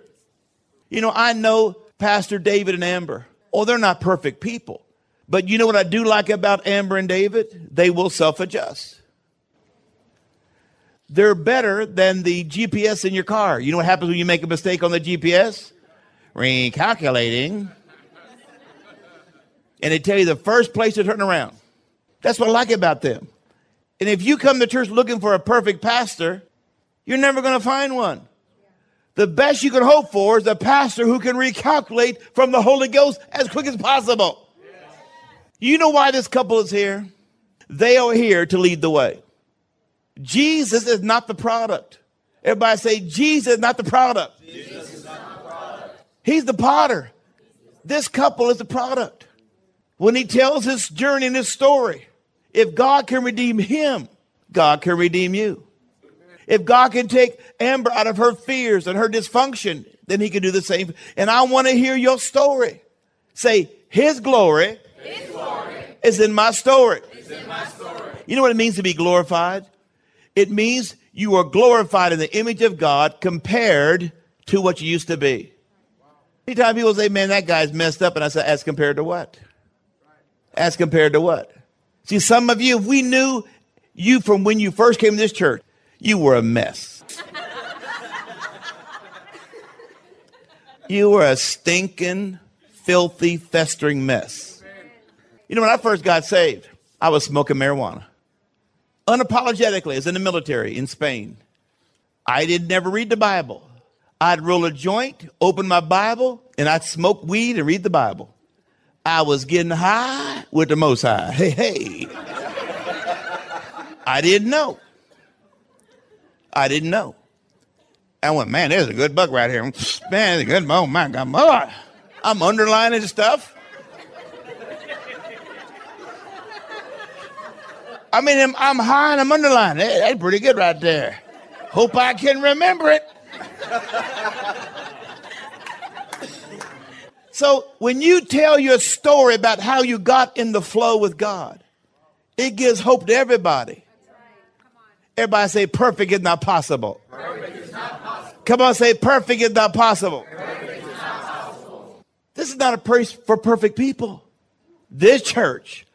B: You know, I know Pastor David and Amber. Oh, they're not perfect people. But you know what I do like about Amber and David? They will self adjust. They're better than the GPS in your car. You know what happens when you make a mistake on the GPS? Recalculating. And they tell you the first place to turn around. That's what I like about them. And if you come to church looking for a perfect pastor, you're never going to find one. The best you can hope for is a pastor who can recalculate from the Holy Ghost as quick as possible. You know why this couple is here? They are here to lead the way. Jesus is not the product. Everybody say, Jesus is not the product. He's the potter. This couple is the product. When he tells his journey and his story, if God can redeem him, God can redeem you. If God can take Amber out of her fears and her dysfunction, then he can do the same. And I want to hear your story. Say, his glory,
C: His glory
B: is in my story.
C: is in my story.
B: You know what it means to be glorified? It means you are glorified in the image of God compared to what you used to be. Anytime people say, man, that guy's messed up, and I say, as compared to what? As compared to what? See, some of you, if we knew you from when you first came to this church, you were a mess. you were a stinking, filthy, festering mess. You know, when I first got saved, I was smoking marijuana. Unapologetically, as in the military in Spain. I did never read the Bible. I'd roll a joint, open my Bible, and I'd smoke weed and read the Bible. I was getting high with the most high. Hey, hey. I didn't know. I didn't know. I went, man, there's a good buck right here. Man, there's a good, oh my God, boy. I'm underlining stuff. I mean, I'm, I'm high and I'm underlining. Hey, that's pretty good right there. Hope I can remember it. So when you tell your story about how you got in the flow with God, it gives hope to everybody. Everybody say, perfect is not possible. Come on, say, perfect is not possible. This is not a place for perfect people. This church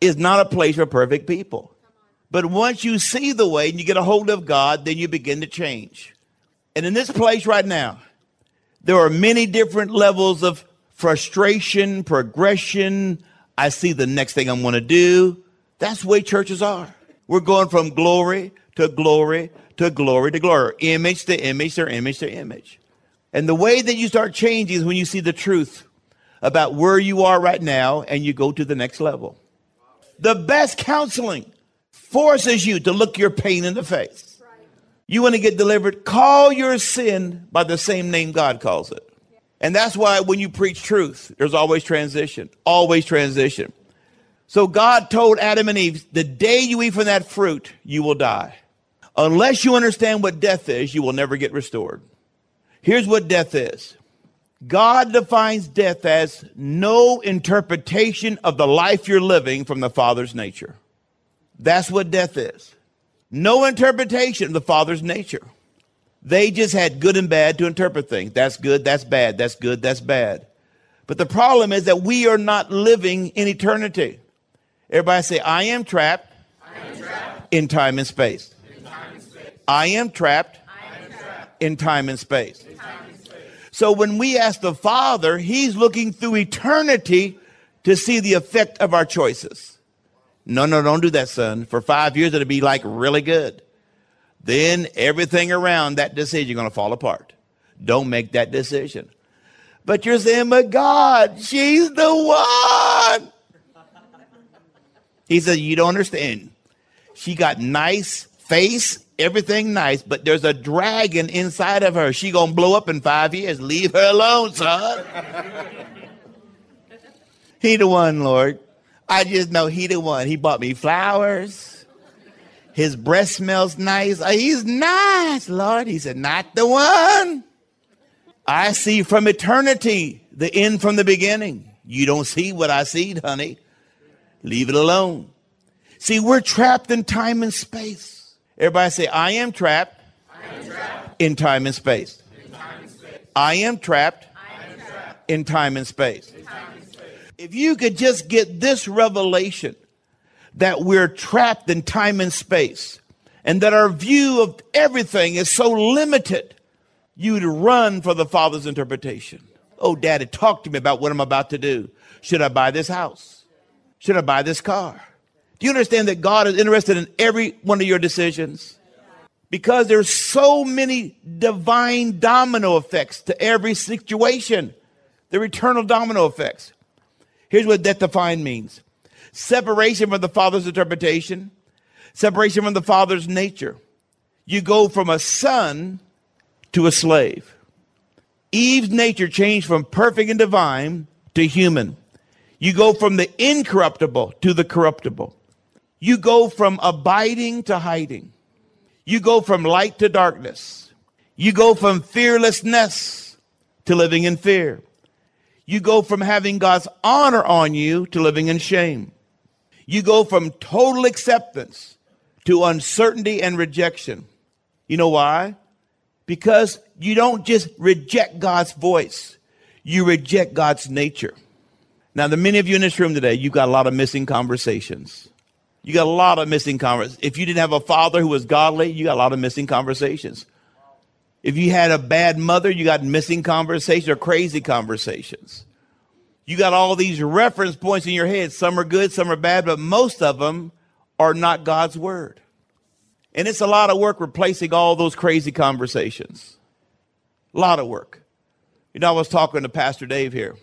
B: is not a place for perfect people. But once you see the way and you get a hold of God, then you begin to change. And in this place right now, there are many different levels of frustration, progression. I see the next thing I'm going to do. That's the way churches are. We're going from glory to glory to glory to glory, image to image to image to image. And the way that you start changing is when you see the truth about where you are right now and you go to the next level. The best counseling forces you to look your pain in the face. You want to get delivered? Call your sin by the same name God calls it. And that's why when you preach truth, there's always transition, always transition. So God told Adam and Eve, the day you eat from that fruit, you will die. Unless you understand what death is, you will never get restored. Here's what death is. God defines death as no interpretation of the life you're living from the Father's nature. That's what death is. No interpretation of the Father's nature. They just had good and bad to interpret things. That's good, that's bad, that's good, that's bad. But the problem is that we are not living in eternity. Everybody say, I am trapped,
C: I am trapped
B: in time and space.
C: time and space.
B: I am trapped
C: I am trapped
B: in time and space.
C: in time and space.
B: So when we ask the Father, He's looking through eternity to see the effect of our choices. No, no, don't do that, son. For five years, it'll be like really good. Then everything around that decision is going to fall apart. Don't make that decision. But you're saying, but God, she's the one. He said, you don't understand. She got nice face, everything nice, but there's a dragon inside of her. She gonna blow up in five years. Leave her alone, son. he the one, Lord. I just know he the one. He bought me flowers. His breath smells nice. Uh, He's nice, Lord. He said, not the one. I see from eternity the end from the beginning. You don't see what I see, honey. Leave it alone. See, we're trapped in time and space. Everybody say, I am trapped, in time and space. I am trapped, in time and space. If you could just get this revelation that we're trapped in time and space and that our view of everything is so limited, you'd run for the Father's interpretation. Oh, Daddy, talk to me about what I'm about to do. Should I buy this house? Should I buy this car? Do you understand that God is interested in every one of your decisions? Because there's so many divine domino effects to every situation. They're eternal domino effects. Here's what that define means. separation from the Father's interpretation, separation from the Father's nature. You go from a son to a slave. Eve's nature changed from perfect and divine to human. You go from the incorruptible to the corruptible. You go from abiding to hiding. You go from light to darkness. You go from fearlessness to living in fear. You go from having God's honor on you to living in shame. You go from total acceptance to uncertainty and rejection. You know why? Because you don't just reject God's voice, you reject God's nature. Now, the many of you in this room today, you've got a lot of missing conversations. You got a lot of missing conversations. If you didn't have a father who was godly, you got a lot of missing conversations. If you had a bad mother, you got missing conversations or crazy conversations. You got all these reference points in your head. Some are good, some are bad, but most of them are not God's word. And it's a lot of work replacing all those crazy conversations. A lot of work. You know, I was talking to Pastor Dave here,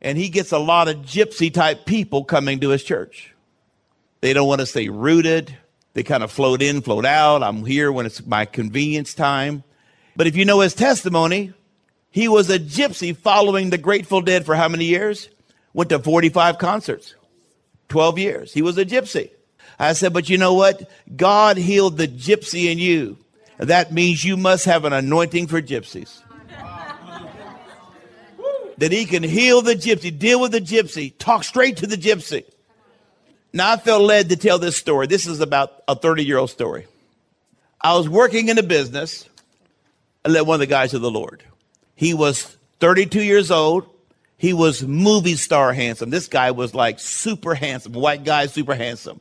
B: and he gets a lot of gypsy type people coming to his church. They don't want to stay rooted. They kind of float in, float out. I'm here when it's my convenience time. But if you know his testimony, he was a gypsy following the Grateful Dead for how many years? Went to 45 concerts, 12 years. He was a gypsy. I said, but you know what? God healed the gypsy in you. That means you must have an anointing for gypsies. that he can heal the gypsy, deal with the gypsy, talk straight to the gypsy. Now I felt led to tell this story. This is about a 30 year old story. I was working in a business. One of the guys to the Lord. He was 32 years old. He was movie star handsome. This guy was like super handsome, white guy, super handsome.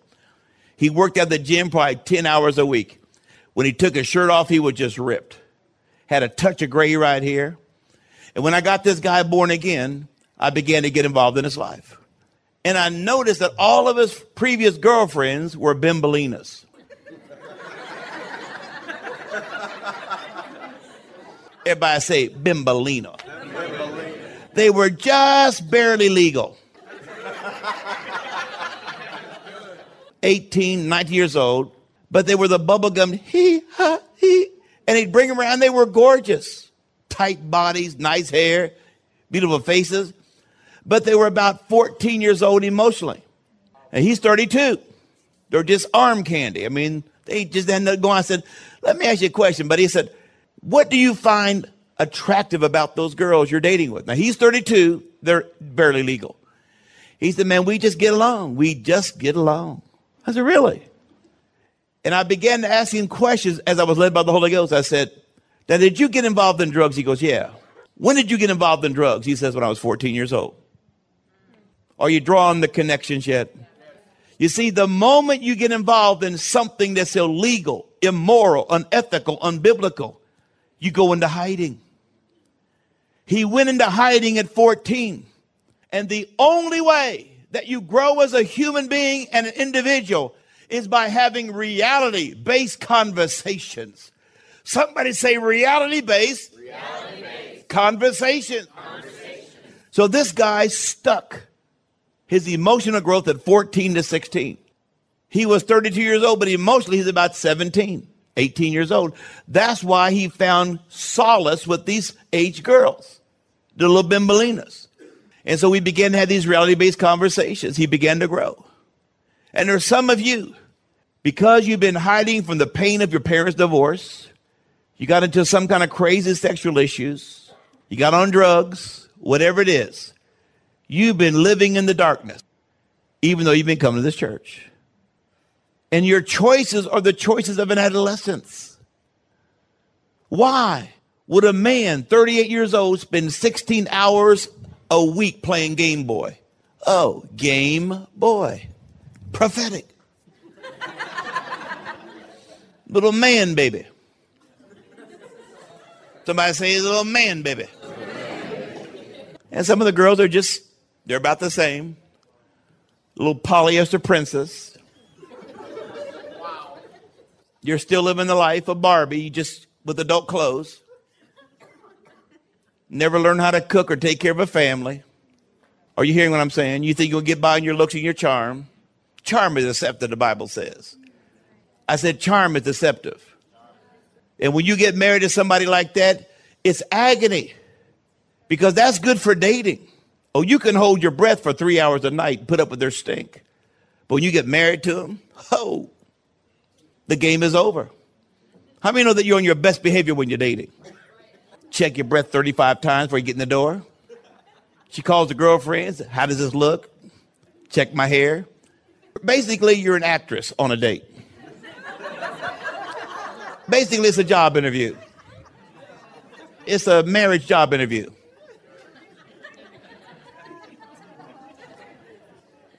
B: He worked at the gym probably 10 hours a week. When he took his shirt off, he was just ripped. Had a touch of gray right here. And when I got this guy born again, I began to get involved in his life. And I noticed that all of his previous girlfriends were bimbalinas. Everybody say bimbalina. They were just barely legal. 18, 19 years old, but they were the bubblegum he ha he. And he'd bring them around. They were gorgeous. Tight bodies, nice hair, beautiful faces but they were about 14 years old emotionally. And he's 32. They're just arm candy. I mean, they just ended up going. I said, let me ask you a question. But he said, what do you find attractive about those girls you're dating with? Now he's 32. They're barely legal. He said, man, we just get along. We just get along. I said, really? And I began to ask him questions as I was led by the Holy Ghost. I said, now did you get involved in drugs? He goes, yeah. When did you get involved in drugs? He says, when I was 14 years old. Are you drawing the connections yet? You see, the moment you get involved in something that's illegal, immoral, unethical, unbiblical, you go into hiding. He went into hiding at 14. And the only way that you grow as a human being and an individual is by having reality based conversations. Somebody say reality based conversations. Conversation. So this guy stuck his emotional growth at 14 to 16. He was 32 years old, but emotionally he's about 17, 18 years old. That's why he found solace with these age girls, the little bimbalinas. And so we began to have these reality based conversations. He began to grow. And there's some of you, because you've been hiding from the pain of your parents' divorce, you got into some kind of crazy sexual issues, you got on drugs, whatever it is. You've been living in the darkness, even though you've been coming to this church. And your choices are the choices of an adolescence. Why would a man 38 years old spend 16 hours a week playing Game Boy? Oh, Game Boy. Prophetic. little man baby. Somebody say he's a little man baby. And some of the girls are just they're about the same. Little polyester princess. You're still living the life of Barbie, just with adult clothes. Never learn how to cook or take care of a family. Are you hearing what I'm saying? You think you'll get by on your looks and your charm? Charm is deceptive, the Bible says. I said charm is deceptive. And when you get married to somebody like that, it's agony because that's good for dating. Oh, you can hold your breath for three hours a night, put up with their stink. But when you get married to them, oh, the game is over. How many know that you're on your best behavior when you're dating? Check your breath 35 times before you get in the door. She calls the girlfriends. How does this look? Check my hair. Basically, you're an actress on a date. Basically, it's a job interview. It's a marriage job interview.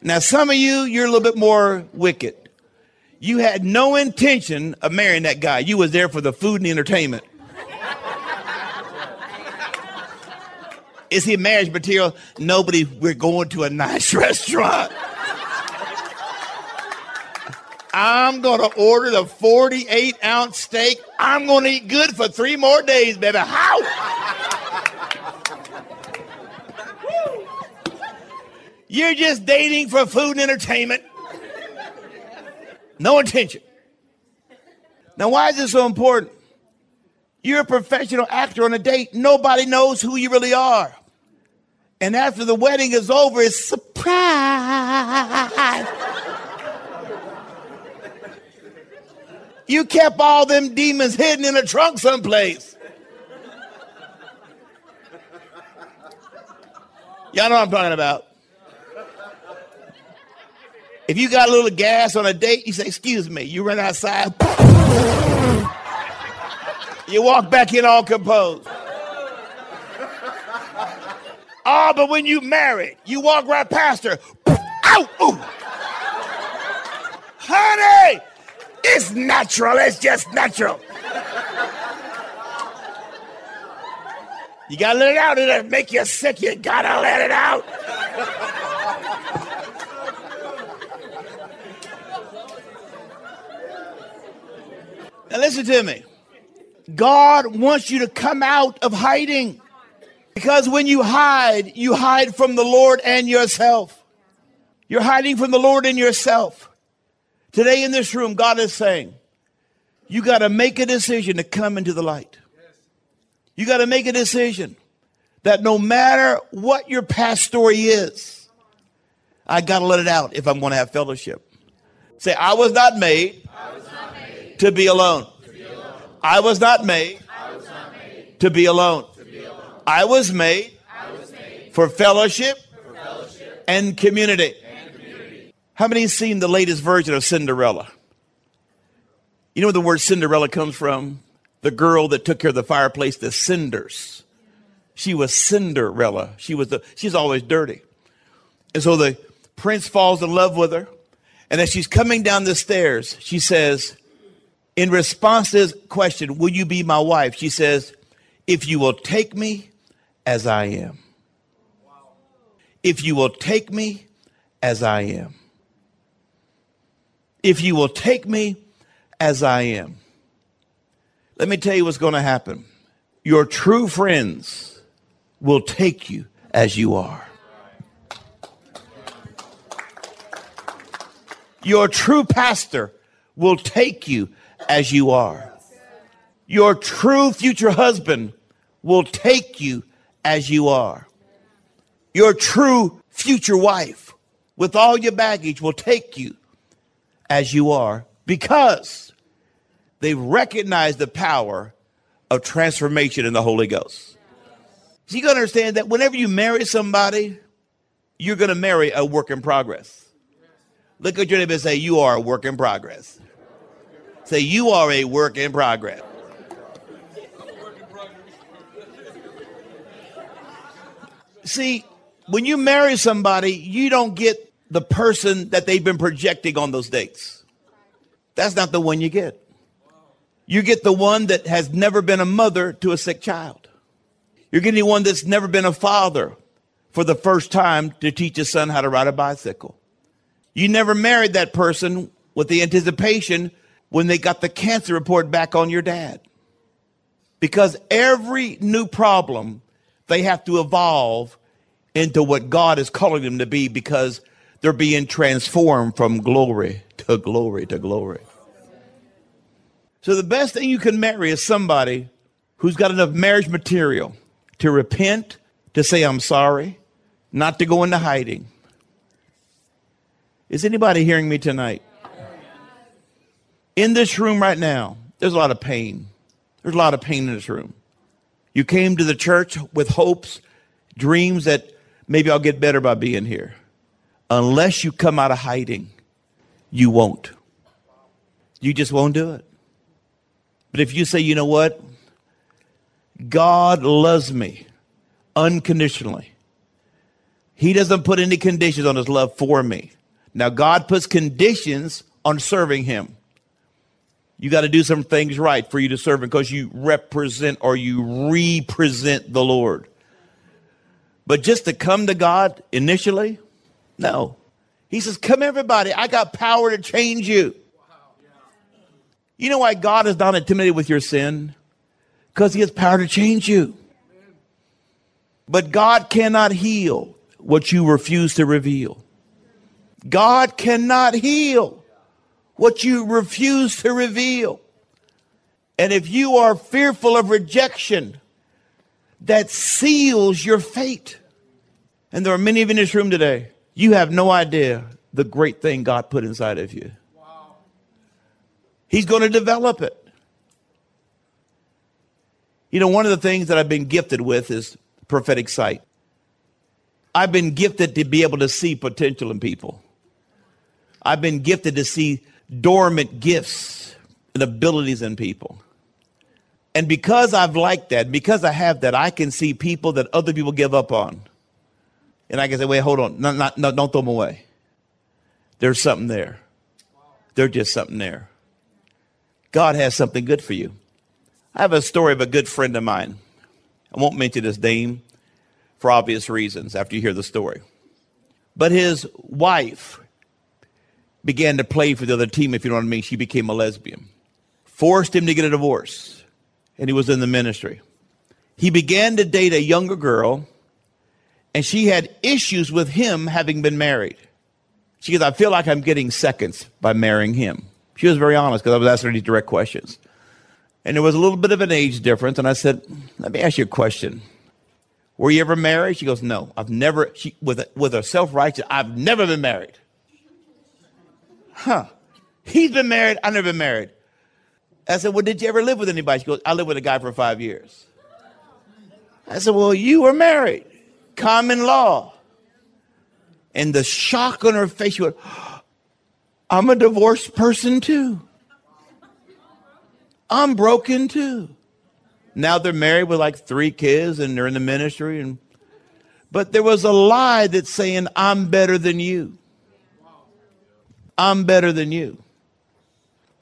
B: Now, some of you, you're a little bit more wicked. You had no intention of marrying that guy. You was there for the food and the entertainment. Is he marriage material? Nobody, we're going to a nice restaurant. I'm going to order the 48 ounce steak. I'm going to eat good for three more days, baby. How? You're just dating for food and entertainment. No intention. Now, why is this so important? You're a professional actor on a date. Nobody knows who you really are. And after the wedding is over, it's surprise. you kept all them demons hidden in a trunk someplace. Y'all know what I'm talking about. If you got a little gas on a date, you say, Excuse me, you run outside. you walk back in all composed. Oh, but when you married, you walk right past her. Ow! Ooh. Honey, it's natural. It's just natural. You gotta let it out. It'll make you sick. You gotta let it out. Now listen to me. God wants you to come out of hiding. Because when you hide, you hide from the Lord and yourself. You're hiding from the Lord and yourself. Today in this room, God is saying, you got to make a decision to come into the light. You got to make a decision that no matter what your past story is, I got to let it out if I'm going to have fellowship. Say, I was not made, was not made to, be alone. I was not made, to be alone. I was made, for, fellowship and community. How many seen the latest version of Cinderella? You know where the word Cinderella comes from? The girl that took care of the fireplace, the cinders. She was Cinderella. She was the, she's always dirty. And so the prince falls in love with her. And as she's coming down the stairs, she says, in response to his question, Will you be my wife? She says, If you will take me as I am. If you will take me as I am. If you will take me as I am. Let me tell you what's going to happen. Your true friends will take you as you are. Your true pastor will take you as you are. Your true future husband will take you as you are. Your true future wife, with all your baggage, will take you as you are because they recognize the power of transformation in the Holy Ghost. So you got to understand that whenever you marry somebody, you're to marry a work in progress. Look at your neighbor and say, You are a work in progress. Say, You are a work in progress. See, when you marry somebody, you don't get the person that they've been projecting on those dates. That's not the one you get. You get the one that has never been a mother to a sick child. You're getting one that's never been a father for the first time to teach his son how to ride a bicycle. You never married that person with the anticipation when they got the cancer report back on your dad. Because every new problem they have to evolve into what God is calling them to be because they're being transformed from glory to glory to glory. So the best thing you can marry is somebody who's got enough marriage material to repent, to say, I'm sorry, not to go into hiding. Is anybody hearing me tonight? In this room right now, there's a lot of pain. There's a lot of pain in this room. You came to the church with hopes, dreams that maybe I'll get better by being here. Unless you come out of hiding, you won't. You just won't do it. But if you say, you know what? God loves me unconditionally. He doesn't put any conditions on his love for me. Now, God puts conditions on serving him. You got to do some things right for you to serve because you represent or you represent the Lord. But just to come to God initially, no. He says, Come, everybody. I got power to change you. You know why God is not intimidated with your sin? Because he has power to change you. But God cannot heal what you refuse to reveal. God cannot heal what you refuse to reveal. And if you are fearful of rejection, that seals your fate. And there are many of you in this room today, you have no idea the great thing God put inside of you. Wow. He's going to develop it. You know, one of the things that I've been gifted with is prophetic sight. I've been gifted to be able to see potential in people. I've been gifted to see dormant gifts and abilities in people. And because I've liked that, because I have that, I can see people that other people give up on. And I can say, wait, hold on. No, not, no, don't throw them away. There's something there. There's just something there. God has something good for you. I have a story of a good friend of mine. I won't mention his name for obvious reasons after you hear the story. But his wife began to play for the other team, if you know what I mean. She became a lesbian, forced him to get a divorce, and he was in the ministry. He began to date a younger girl, and she had issues with him having been married. She goes, I feel like I'm getting seconds by marrying him. She was very honest because I was asking her these direct questions. And there was a little bit of an age difference. And I said, Let me ask you a question. Were you ever married? She goes, No, I've never, she, with a, with a self righteous, I've never been married. Huh. He's been married, I've never been married. I said, Well, did you ever live with anybody? She goes, I lived with a guy for five years. I said, Well, you were married. Common law. And the shock on her face, she went, I'm a divorced person too. I'm broken too. Now they're married with like three kids and they're in the ministry and but there was a lie that's saying I'm better than you. I'm better than you.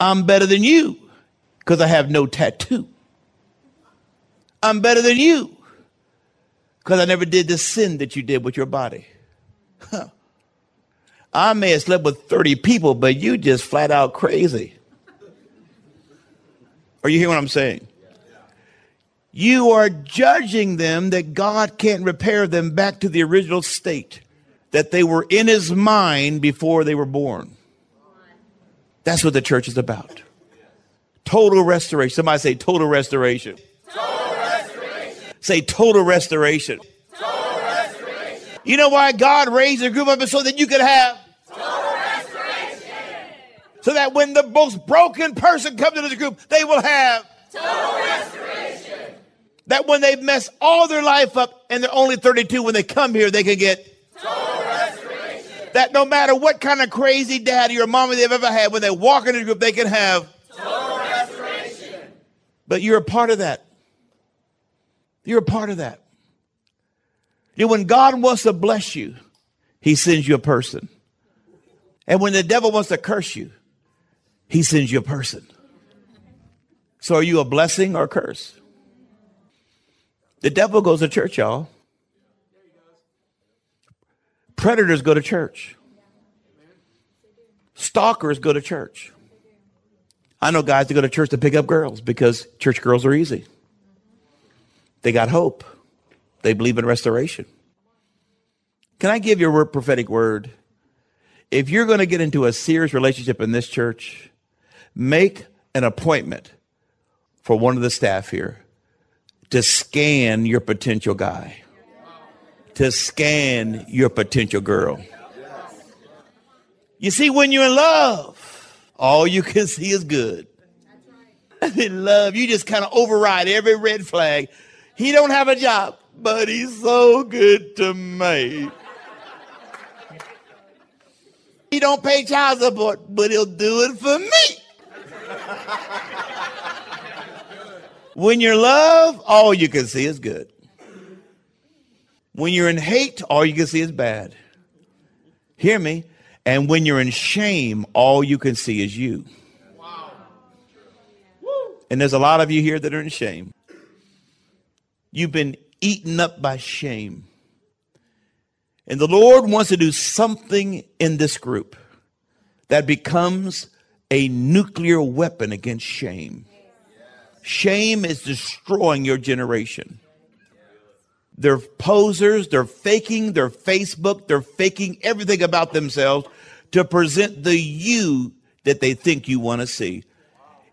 B: I'm better than you because I have no tattoo. I'm better than you because I never did the sin that you did with your body. Huh. I may have slept with 30 people, but you just flat out crazy. Are you hearing what I'm saying? You are judging them that God can't repair them back to the original state that they were in his mind before they were born. That's what the church is about. Total restoration. Somebody say total restoration.
C: Total restoration.
B: Say total restoration. You know why God raised a group up so that you could have
C: Total restoration.
B: so that when the most broken person comes into the group, they will have
C: Total restoration.
B: that when they've messed all their life up and they're only 32 when they come here, they can get
C: Total.
B: That no matter what kind of crazy daddy or mommy they've ever had, when they walk into the group, they can have.
C: Total restoration.
B: But you're a part of that. You're a part of that. You know, when God wants to bless you, he sends you a person. And when the devil wants to curse you, he sends you a person. So are you a blessing or a curse? The devil goes to church, y'all. Predators go to church. Stalkers go to church. I know guys that go to church to pick up girls because church girls are easy. They got hope. They believe in restoration. Can I give you a prophetic word? If you're going to get into a serious relationship in this church, make an appointment for one of the staff here to scan your potential guy, to scan your potential girl. You see, when you're in love, all you can see is good. In love, you just kind of override every red flag. He don't have a job, but he's so good to me. He don't pay child support, but he'll do it for me. when you're in love, all you can see is good. When you're in hate, all you can see is bad. Hear me. And when you're in shame, all you can see is you. And there's a lot of you here that are in shame. You've been eaten up by shame. And the Lord wants to do something in this group that becomes a nuclear weapon against shame. Shame is destroying your generation. They're posers, they're faking their Facebook, they're faking everything about themselves to present the you that they think you want to see.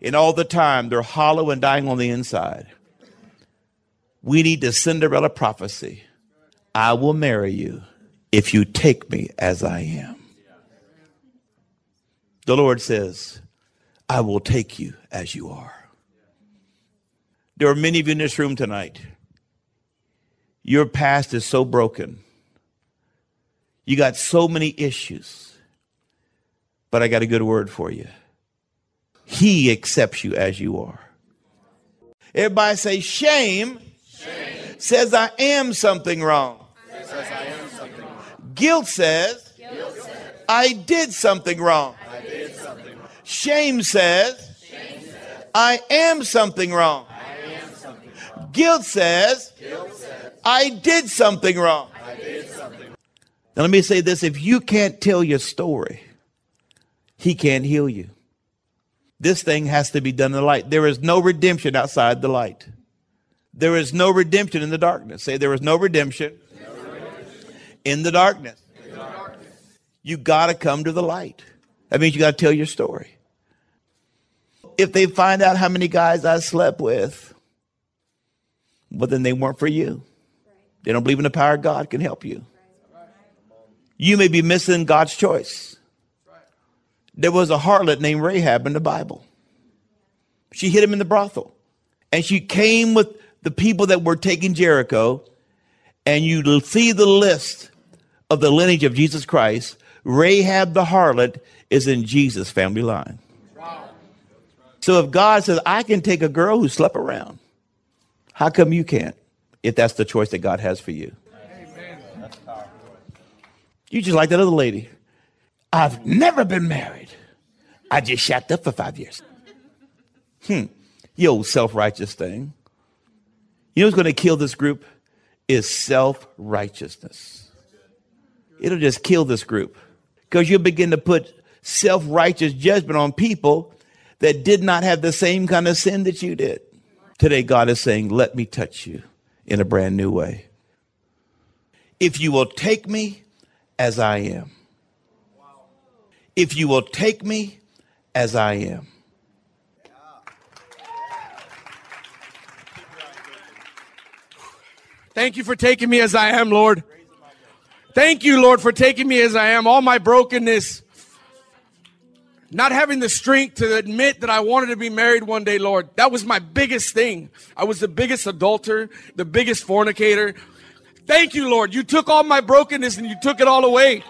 B: And all the time, they're hollow and dying on the inside. We need the Cinderella prophecy I will marry you if you take me as I am. The Lord says, I will take you as you are. There are many of you in this room tonight. Your past is so broken. You got so many issues. But I got a good word for you. He accepts you as you are. Everybody say, shame, shame. says I am something wrong. Guilt says, Guilt says I, did something wrong. Did something wrong. Shame says, Shame says I am something wrong. Am something wrong. Guilt, says, Guilt says I did something wrong. Did something Now let me say this, if you can't tell your story, he can't heal you. This thing has to be done in the light. There is no redemption outside the light. There is no redemption in the darkness. Say, there is no redemption, no redemption. in the darkness. darkness. You got to come to the light. That means you got to tell your story. If they find out how many guys I slept with, well, then they weren't for you. They don't believe in the power of God can help you. You may be missing God's choice there was a harlot named Rahab in the Bible. She hit him in the brothel. And she came with the people that were taking Jericho. And you see the list of the lineage of Jesus Christ. Rahab the harlot is in Jesus' family line. So if God says, I can take a girl who slept around, how come you can't? If that's the choice that God has for you. You just like that other lady. I've never been married. I just shacked up for five years. Hmm. You old self righteous thing. You know what's going to kill this group? Is self righteousness. It'll just kill this group because you'll begin to put self righteous judgment on people that did not have the same kind of sin that you did. Today, God is saying, Let me touch you in a brand new way. If you will take me as I am, if you will take me as I am.
D: Thank you for taking me as I am, Lord. Thank you, Lord, for taking me as I am. All my brokenness, not having the strength to admit that I wanted to be married one day, Lord. That was my biggest thing. I was the biggest adulterer, the biggest fornicator. Thank you, Lord. You took all my brokenness and you took it all away.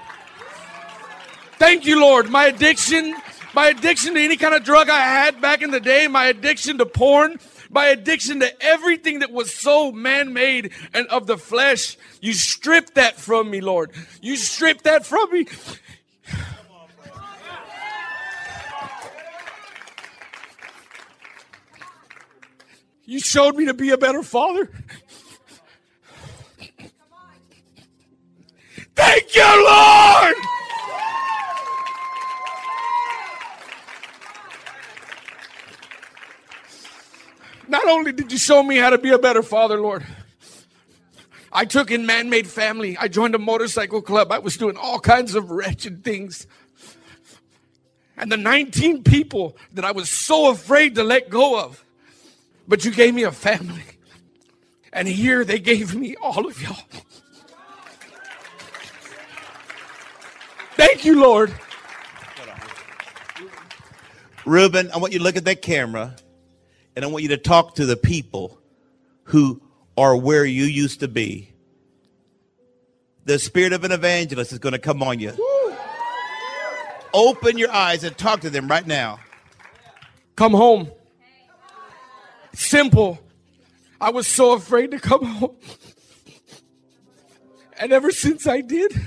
D: Thank you, Lord. My addiction, my addiction to any kind of drug I had back in the day, my addiction to porn, my addiction to everything that was so man made and of the flesh. You stripped that from me, Lord. You stripped that from me. You showed me to be a better father. Thank you, Lord. Not only did you show me how to be a better father, Lord, I took in man made family. I joined a motorcycle club. I was doing all kinds of wretched things. And the 19 people that I was so afraid to let go of, but you gave me a family. And here they gave me all of y'all. Thank you, Lord.
B: Reuben, I want you to look at that camera and I want you to talk to the people who are where you used to be. The spirit of an evangelist is going to come on you. Open your eyes and talk to them right now.
D: Come home. Simple. I was so afraid to come home. And ever since I did,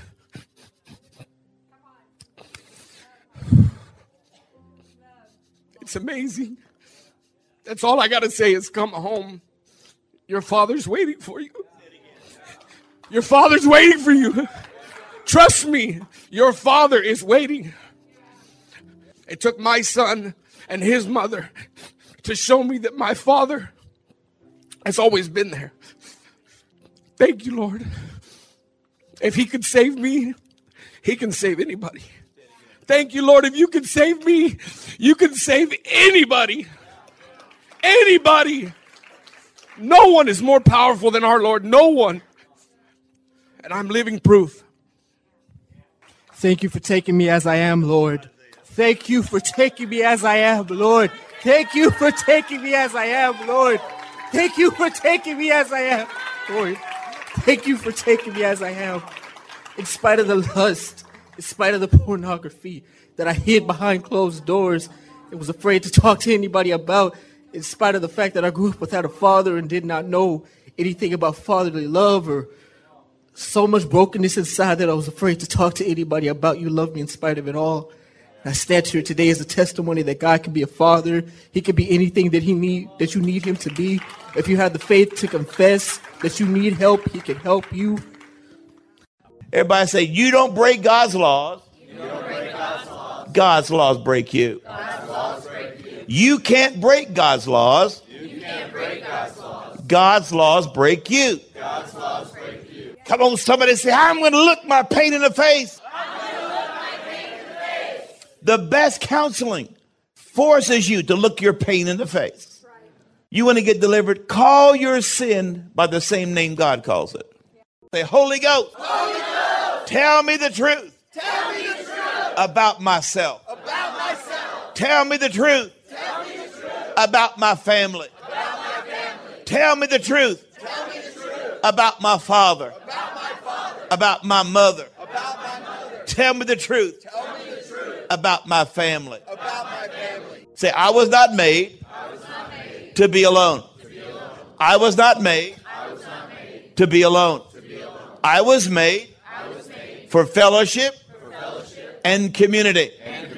D: it's amazing. That's all I got to say is come home. Your father's waiting for you. Your father's waiting for you. Trust me, your father is waiting. It took my son and his mother to show me that my father has always been there. Thank you, Lord. If he could save me, he can save anybody. Thank you, Lord. If you can save me, you can save anybody. Anybody. No one is more powerful than our Lord. No one. And I'm living proof.
E: Thank you for taking me as I am, Lord. Thank you for taking me as I am, Lord. Thank you for taking me as I am, Lord. Thank you for taking me as I am, Lord. Thank you for taking me as I am. In spite of the lust, in spite of the pornography that I hid behind closed doors and was afraid to talk to anybody about, in spite of the fact that I grew up without a father and did not know anything about fatherly love or so much brokenness inside that I was afraid to talk to anybody about you love me in spite of it all. I stand here today as a testimony that God can be a father. He can be anything that he need that you need him to be. If you have the faith to confess that you need help, he can help you.
B: Everybody say, You don't break God's laws. God's laws. break you. you. can't break God's laws. God's laws break you. Come on, somebody say, I'm going to look my pain in the face. The best counseling forces you to look your pain in the face. You want to get delivered? Call your sin by the same name God calls it. Say, Holy Ghost,
C: Holy Ghost
B: tell me the truth.
C: Tell me the truth
B: about myself.
C: About myself.
B: Tell me the truth.
C: Tell me the truth
B: about my family.
C: About my family.
B: Tell me the truth.
C: Tell me the truth
B: about my father.
C: About my father.
B: About my mother.
C: About my mother.
B: Tell me the truth.
C: Tell me the truth
B: about my family.
C: About my family.
B: Say, I was not made,
C: was not made
B: to, be alone.
C: to be alone.
B: I was not made,
C: was not made
B: to, be alone.
C: to be alone.
B: I was made,
C: was made
B: for fellowship,
C: for fellowship
B: and community.
C: and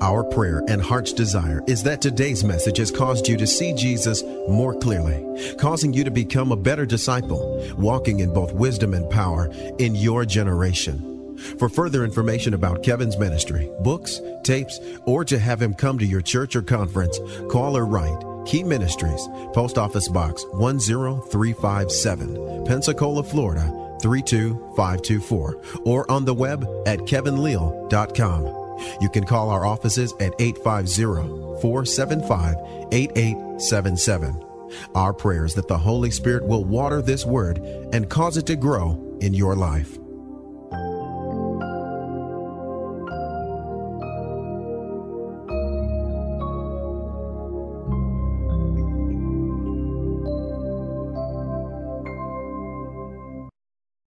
A: Our prayer and heart's desire is that today's message has caused you to see Jesus more clearly, causing you to become a better disciple, walking in both wisdom and power in your generation. For further information about Kevin's ministry, books, tapes, or to have him come to your church or conference, call or write Key Ministries, Post Office Box 10357, Pensacola, Florida 32524, or on the web at kevinleal.com. You can call our offices at 850 475 8877. Our prayer is that the Holy Spirit will water this word and cause it to grow in your life.